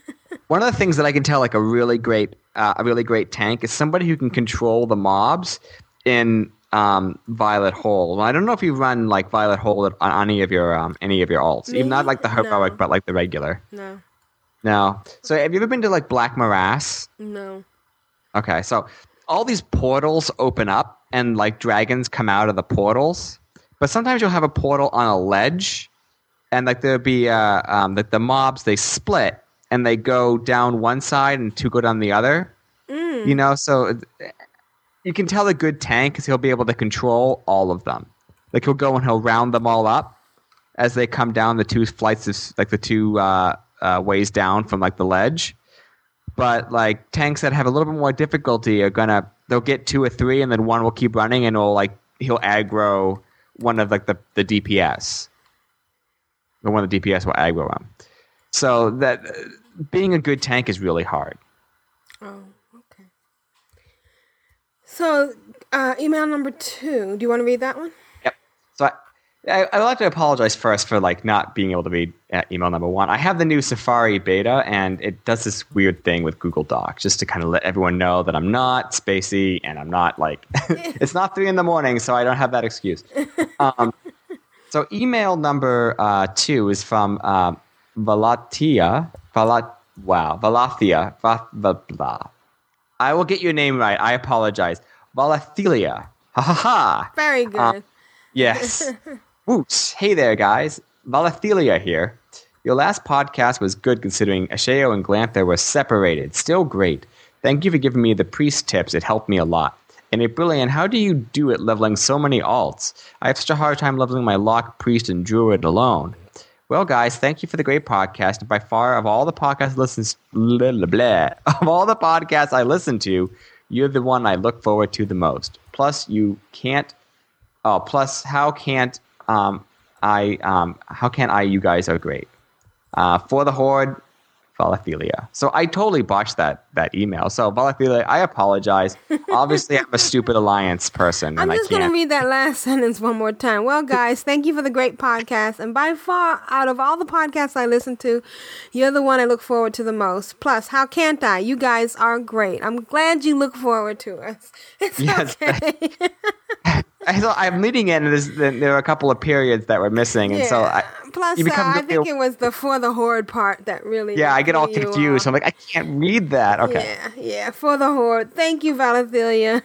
<laughs>
One of the things that I can tell, like a really great, uh, a really great tank, is somebody who can control the mobs in um, Violet Hold. I don't know if you run like Violet Hold on any of your um, any of your alts, even not like the heroic,
No.
but like the regular.
no,
No. So have you ever been to like Black Morass?
no.
Okay, so all these portals open up and like dragons come out of the portals, but sometimes you'll have a portal on a ledge, and like there'll be uh, um, like the mobs they split and they go down one side and two go down the other. You know, so you can tell a good tank because he'll be able to control all of them. Like he'll go and he'll round them all up as they come down the two flights of like the two uh, uh, ways down from like the ledge but like tanks that have a little bit more difficulty are gonna they'll get two or three and then one will keep running and will like he'll aggro one of like the, the DPS. The one of the DPS will aggro him. So that uh, being a good tank is really hard.
Oh, okay. So, uh, email number two. Do you want to read that one?
Yep. So I, I, I would like to apologize first for like not being able to read uh, email number one. I have the new Safari beta, and it does this weird thing with Google Docs, just to kind of let everyone know that I'm not spacey and I'm not like <laughs> it's not three in the morning, so I don't have that excuse. <laughs> Um, so email number uh, two is from uh, Valatia. Valat. Wow, Valathia. Va, va, blah. I will get your name right. I apologize. Valathelia. Ha ha ha.
Very uh, good.
Yes. <laughs> Woots. Hey there, guys. Valathelia here. Your last podcast was good considering Asheo and Glantha were separated. Still great. Thank you for giving me the priest tips. It helped me a lot. And it brilliant. How do you do it leveling so many alts? I have such a hard time leveling my lock, priest, and druid alone. Well, guys, thank you for the great podcast. By far, of all the podcasts listens, blah, blah, blah, <laughs> of all the podcasts I listen to, you're the one I look forward to the most. Plus, you can't Oh, plus, how can't um, I? Um, how can I? You guys are great. Uh, for the horde, Valathelia. So I totally botched that that email. So Valathelia, I apologize. Obviously, I'm a stupid alliance person,
I'm just going to read that last <laughs> sentence one more time. Well, guys, thank you for the great podcast. And by far, out of all the podcasts I listen to, you're the one I look forward to the most. Plus, how can't I? You guys are great. I'm glad you look forward to us. <laughs> It's
Yes.
okay. <laughs>
I I'm leading in, and there are a couple of periods that were missing, and so I,
Plus,
you
uh,
become
I think it was the for the horde part that really.
yeah, I get all confused.
off.
I'm like, I can't read that. Okay.
Yeah, yeah, for the horde. Thank you, Valathelia.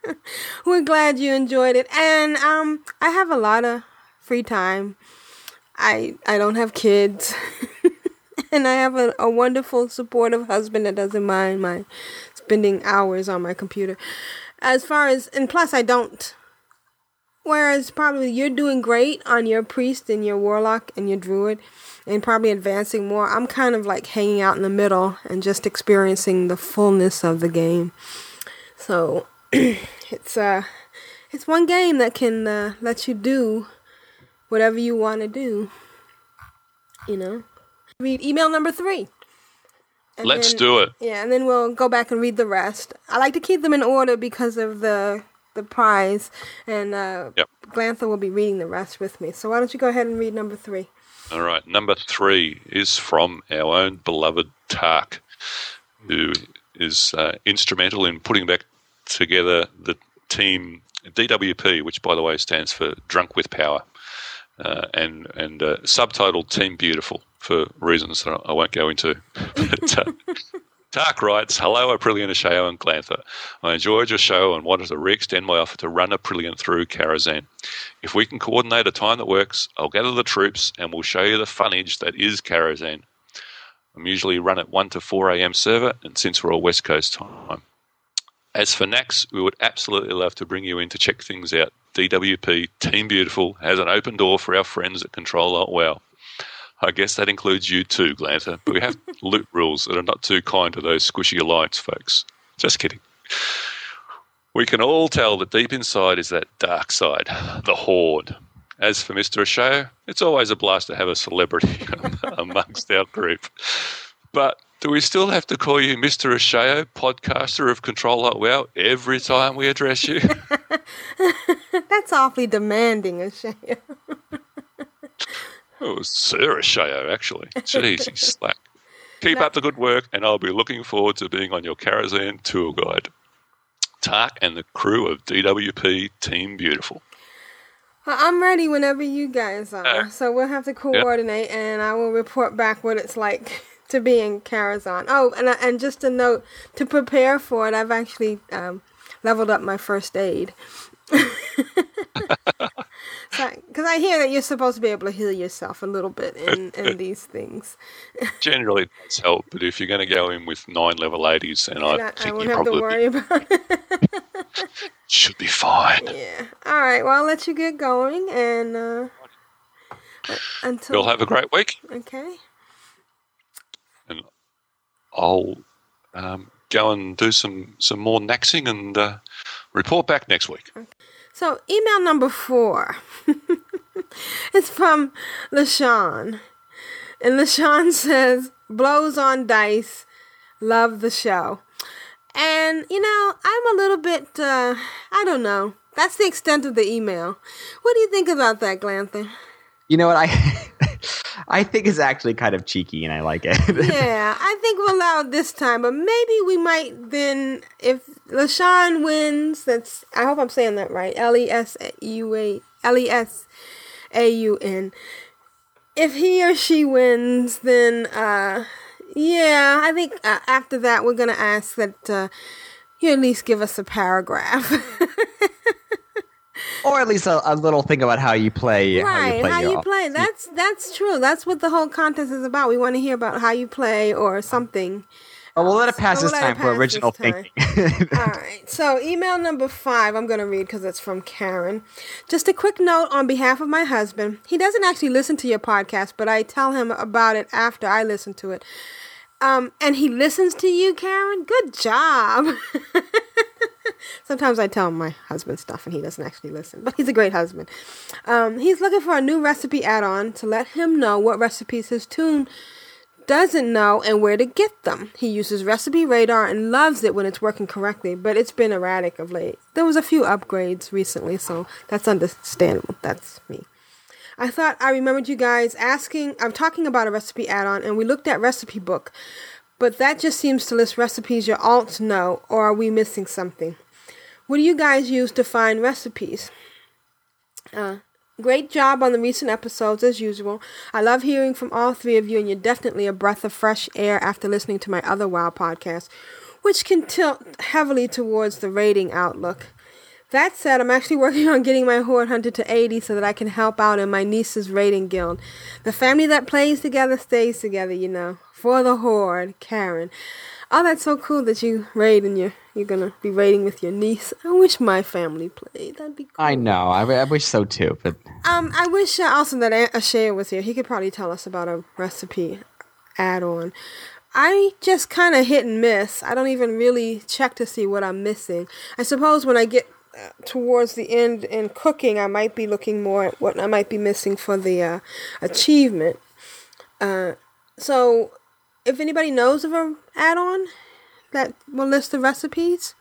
<laughs> We're glad you enjoyed it. And um I have a lot of free time. I I don't have kids. <laughs> and I have a, a wonderful supportive husband that doesn't mind my spending hours on my computer. As far as and plus I don't Whereas probably you're doing great on your priest and your warlock and your druid and probably advancing more. I'm kind of like hanging out in the middle and just experiencing the fullness of the game. So <clears throat> It's uh, it's one game that can uh, let you do whatever you want to do. You know, read email number three. And
Let's
then-
do it.
Yeah, and then we'll go back and read the rest. I like to keep them in order because of the the prize, and uh,
Yep.
Glantha will be reading the rest with me. So why don't you go ahead and read number three?
All right. Number three is from our own beloved Tark, who is uh, instrumental in putting back together the team DWP, which, by the way, stands for Drunk with Power, uh, and and uh, subtitled Team Beautiful for reasons that I won't go into. <laughs> but, uh, Tark writes, Hello, Aprillian Asheo and Glantha. I enjoyed your show and wanted to re extend my offer to run Aprillian through Karazhan. If we can coordinate a time that works, I'll gather the troops and we'll show you the funnage that is Karazhan. I'm usually run at 1 to 4 a.m. server, and since we're all West Coast time. As for Nax, we would absolutely love to bring you in to check things out. DWP Team Beautiful has an open door for our friends at Control Alt WoW. I guess that includes you too, Glantha, but we have <laughs> loot rules that are not too kind to those squishy alliance folks. Just kidding. We can all tell that deep inside is that dark side, the Horde. As for Mr. Asheo, it's always a blast to have a celebrity <laughs> amongst our group. But do we still have to call you Mr. Asheo, podcaster of Control WoW, every time we address you? <laughs>
That's awfully demanding, Ashaya.
Oh, Sir Asheo, actually. Jeez, he's <laughs> slack. Keep up the good work, and I'll be looking forward to being on your Karazhan tour guide. Tark and the crew of DWP Team Beautiful.
Well, I'm ready whenever you guys are.
Uh,
so we'll have to coordinate, and I will report back what it's like <laughs> to be in Karazhan. Oh, and and just a note to prepare for it, I've actually um, leveled up my first aid. <laughs> Because I hear that you're supposed to be able to heal yourself a little bit in, in <laughs> these things.
Generally, that's help, but if you're going to go in with nine level 80s, and I
And I, I
think
won't
you
have to
probably
worry about <laughs> it.
should be fine.
Yeah. All right. Well, I'll let you get going, and uh, uh, until
You'll have a great week,
okay.
and I'll um, go and do some, some more naxing and uh, report back next week.
So, email number four <laughs> is from LaShawn. And LaShawn <laughs> says, blows on dice, love the show. And, you know, I'm a little bit, uh, I don't know. That's the extent of the email. What do you think about that, Glantha?
You know what? I <laughs> I think it's actually kind of cheeky, and I like it.
yeah, I think we'll allow it this time, but maybe we might then, if LaShawn wins, that's, I hope I'm saying that right, L E S U A, L E S A U N. If he or she wins, then, uh, yeah, I think uh, after that we're going to ask that uh, you at least give us a paragraph. <laughs>
or at least a, a little thing about how you play.
right
how you play. your-
play that's that's true that's what the whole contest is about we want to hear about how you play or something
Oh, we'll let it pass
We'll
this time for original
time.
thinking. <laughs>
all right so email number five i'm going to read because it's from karen just a quick note on behalf of my husband he doesn't actually listen to your podcast but i tell him about it after i listen to it um, and he listens to you karen good job <laughs> Sometimes I tell my husband stuff and he doesn't actually listen, but he's a great husband. Um, he's looking for a new recipe add on to let him know what recipes his toon doesn't know and where to get them. He uses Recipe Radar and loves it when it's working correctly, but it's been erratic of late. There was a few upgrades recently, so that's understandable. That's me. I thought I remembered you guys asking, I'm talking about a recipe add on, and we looked at Recipe Book, but that just seems to list recipes your alts know, or are we missing something? What do you guys use to find recipes? Uh, great job on the recent episodes, as usual. I love hearing from all three of you, and you're definitely a breath of fresh air after listening to my other WoW podcast, which can tilt heavily towards the rating outlook. That said, I'm actually working on getting my Horde Hunter to 80 so that I can help out in my niece's raiding guild. The family that plays together stays together, you know. For the Horde, Karen. Oh, that's so cool that you raid and you're, you're gonna be raiding with your niece. I wish my family played. That'd be cool.
I know. I, I wish so too, but
Um, I wish uh, also that A- Ashaya was here. He could probably tell us about a recipe add-on. I just kind of hit and miss. I don't even really check to see what I'm missing. I suppose when I get uh, towards the end in cooking, I might be looking more at what I might be missing for the uh, achievement. Uh, so, if anybody knows of a add-on that will list the recipes,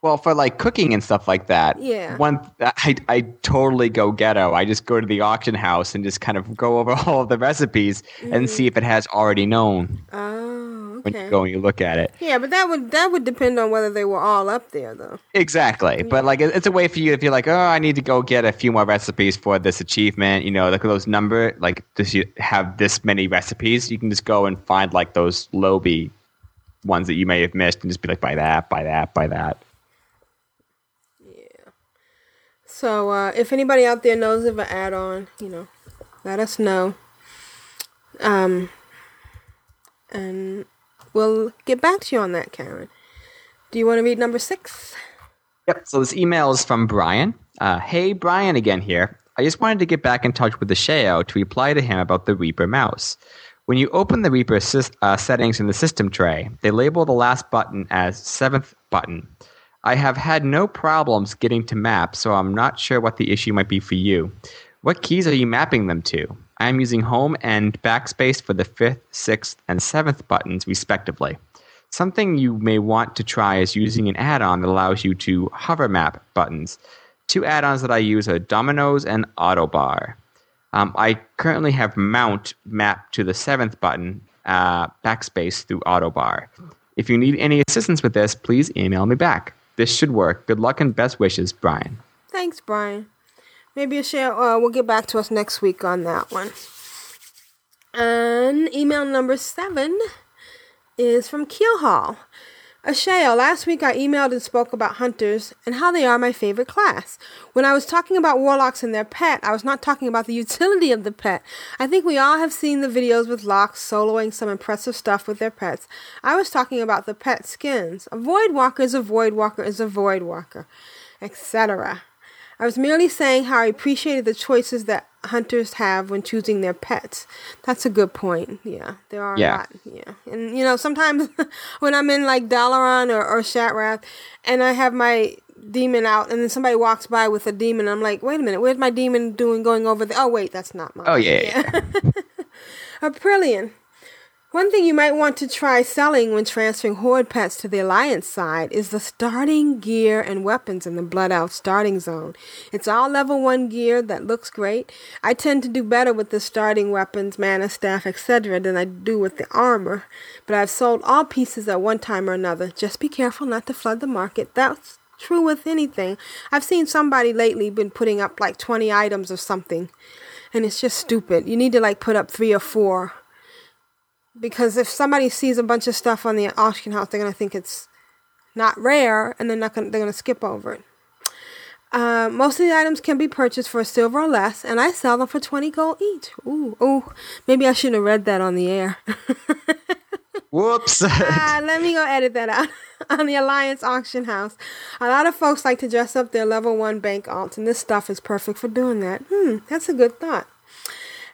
Well, for like cooking and stuff like that,
Yeah.
One, I I totally go ghetto. I just go to the auction house and just kind of go over <laughs> all of the recipes and mm. see if it has already known
oh,
when you go and you look at it.
Yeah, but that would that would depend on whether they were all up there, though.
Exactly, but like it's a way for you if you're like, oh, I need to go get a few more recipes for this achievement. You know, like those number, like does you have this many recipes? You can just go and find like those lowbie ones that you may have missed and just be like, buy that, buy that, buy that. Yeah.
So, uh, if anybody out there knows of an add-on, you know, let us know. Um, and we'll get back to you on that, Karen. Do you want to read number six?
Yep. So this email is from Brian. Uh, hey, Brian again here. I just wanted to get back in touch with the Shao to reply to him about the Reaper mouse. When you open the Reaper uh, settings in the system tray, they label the last button as seventh button. I have had no problems getting to map, so I'm not sure what the issue might be for you. What keys are you mapping them to? I am using home and backspace for the fifth, sixth, and seventh buttons, respectively. Something you may want to try is using an add on that allows you to hover map buttons. Two add ons that I use are Dominos and Autobar. Um, I currently have Mount mapped to the seventh button, uh, backspace through Autobar. If you need any assistance with this, please email me back. This should work. Good luck and best wishes, Brian.
Thanks, Brian. Maybe share. Uh, we'll get back to us next week on that one. And email number seven is from Keelhall. Asheo, last week I emailed and spoke about hunters and how they are my favorite class. When I was talking about warlocks and their pet, I was not talking about the <laughs> utility of the pet. I think we all have seen the videos with locks soloing some impressive stuff with their pets. I was talking about the pet skins. A void walker is a void walker is a void walker, etc. I was merely saying how I appreciated the choices that hunters have when choosing their pets. That's a good point. Yeah, there are
Yeah.
a lot. Yeah, and you know sometimes <laughs> when I'm in like Dalaran or, or Shattrath, and I have my demon out, and then somebody walks by with a demon, I'm like, wait a minute, where's my demon doing going over there? Oh wait, that's not mine.
Oh, yeah, yeah, <laughs>
Aprillian. One thing you might want to try selling when transferring Horde pets to the Alliance side is the starting gear and weapons in the Blood Elf starting zone. It's all level 1 gear that looks great. I tend to do better with the starting weapons, mana staff, etc. than I do with the armor, but I've sold all pieces at one time or another. Just be careful not to flood the market. That's true with anything. I've seen somebody lately been putting up like 20 items or something, and it's just stupid. You need to like put up 3 or 4 because if somebody sees a bunch of stuff on the auction house, they're gonna think it's not rare, and they're not gonna they're gonna skip over it. Uh, most of the items can be purchased for a silver or less, and I sell them for twenty gold each. Ooh, ooh, maybe I shouldn't have read that on the air. <laughs>
Whoops.
Ah, <laughs> let me go edit that out. <laughs> on the Alliance auction house, a lot of folks like to dress up their level one bank alts, and this stuff is perfect for doing that. Hmm, that's a good thought.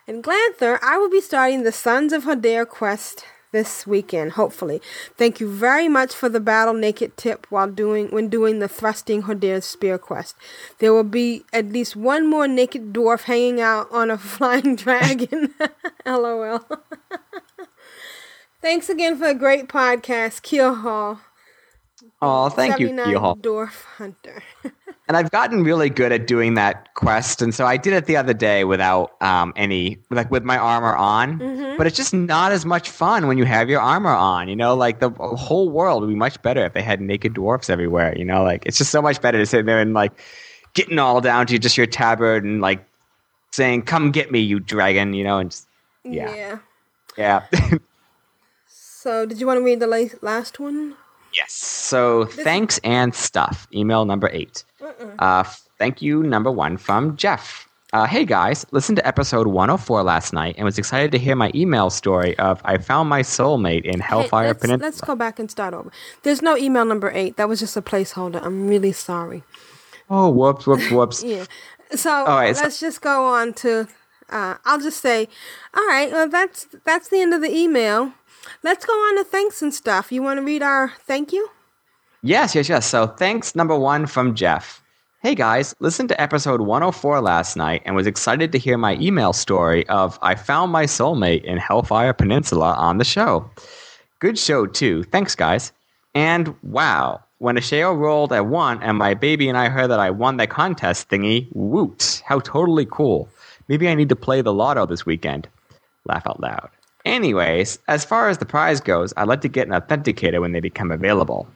In Glantha, I will be starting the Sons of Hodir quest this weekend, hopefully. Thank you very much for the battle naked tip while doing when doing the thrusting Hodir spear quest. There will be at least one more naked dwarf hanging out on a <laughs> flying dragon. <laughs> LOL. <laughs> Thanks again for a great podcast, Keel Hall.
Oh, thank you,
79
Keelhall.
Dwarf Hunter.
And I've gotten really good at doing that quest, and so I did it the other day without um, any, like with my armor on.
Mm-hmm.
But it's just not as much fun when you have your armor on. You know, like the whole world would be much better if they had naked dwarfs everywhere. You know, like it's just so much better to sit there and like getting all down to just your tabard and like saying, "Come get me, you dragon," you know, and just yeah,
yeah.
yeah. <laughs>
So, did you want to read the last one?
Yes. So thanks and stuff. Email number 8 Uh, thank you, number one, from Jeff. Uh, hey guys, listened to episode 104 last night and was excited to hear my email story of I found my soulmate in Hellfire
Hey, let's,
Peninsula.
let's go back and start over. There's no email number eight. That was just a placeholder. I'm really sorry.
Oh, whoops, whoops, whoops. <laughs>
Yeah. So
right, so-
let's just go on to. Uh, I'll just say, all right. Well, that's that's the end of the email. Let's go on to thanks and stuff. You want to read our thank you?
Yes, yes, yes. So thanks, number one, from Jeff. Hey guys, listened to episode 104 last night and was excited to hear my email story of I found my soulmate in Hellfire Peninsula on the show. Good show, too. Thanks, guys. And wow, when Asheo rolled at one and my baby and I heard that I won the contest thingy, woot, how totally cool. Maybe I need to play the lotto this weekend. Laugh out loud. Anyways, as far as the prize goes, I'd like to get an authenticator when they become available.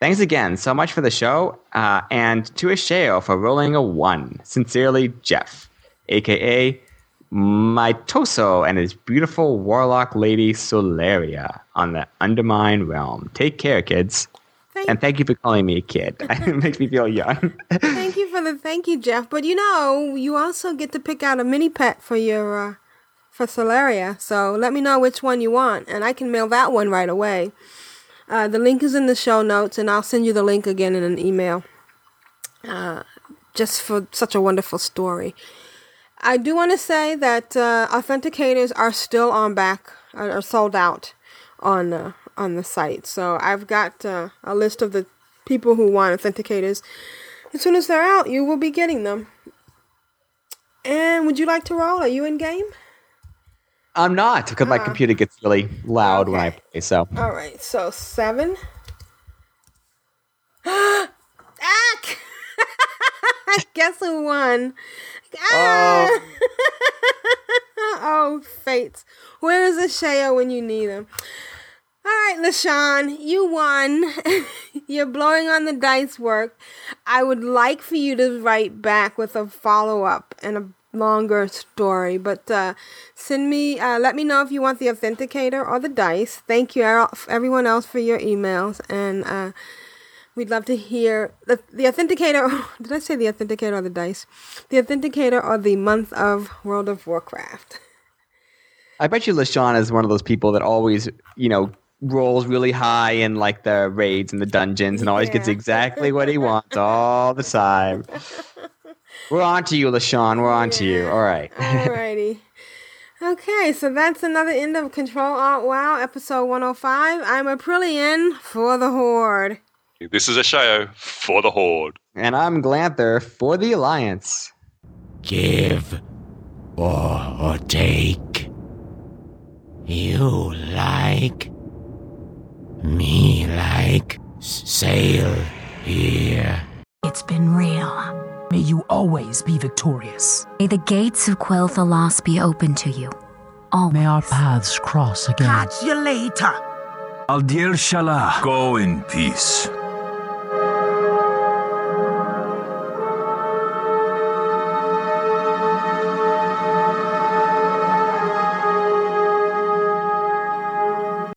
Thanks again so much for the show, uh, and to Asheo for rolling a one. Sincerely, Jeff, aka Mitoso and his beautiful warlock lady Solaria on the Undermine realm. Take care, kids.
Thank,
And thank you for calling me a kid. <laughs> it <laughs> makes me feel young.
thank you for the thank you, Jeff. But you know, you also get to pick out a mini pet for your uh, for Solaria. So let me know which one you want, and I can mail that one right away. Uh, the link is in the show notes, and I'll send you the link again in an email. Uh, just for such a wonderful story. I do want to say that uh, authenticators are still on back, are, sold out on uh, on the site. So I've got uh, a list of the people who want authenticators. As soon as they're out, you will be getting them. And would you like to roll? Are you in game?
I'm not because my computer gets really loud when I play. So
All right, so seven. <gasps> Ack! <laughs> Guess who won? Ah! oh, <laughs> fates. Where is Asheo when you need him? All right, LaShawn, you won. <laughs> You're blowing on the dice work. I would like for you to write back with a follow up and a longer story, but uh, send me, uh, let me know if you want the authenticator or the dice. Thank you, er- everyone else, for your emails. And uh, we'd love to hear the, the authenticator. <laughs> Did I say the authenticator or the dice? The authenticator or the month of World of Warcraft.
I bet you LaShawn is one of those people that always, you know, rolls really high in like the raids and the dungeons and always gets exactly what he wants all the time. <laughs> We're on to you, LaShawn. We're on to you. All right.
Alrighty. Okay, so that's another end of Control Alt Wow, episode 105. I'm Aprillian for the Horde.
This is a show for the Horde.
and I'm Glantha for the Alliance.
Give or, or take. You like. Me like. Sail here.
It's been real. May you always be victorious.
May the gates of Quel'Thalas be open to you. Always.
May our paths cross again.
Catch you later.
Aldir Shalah. Go in peace.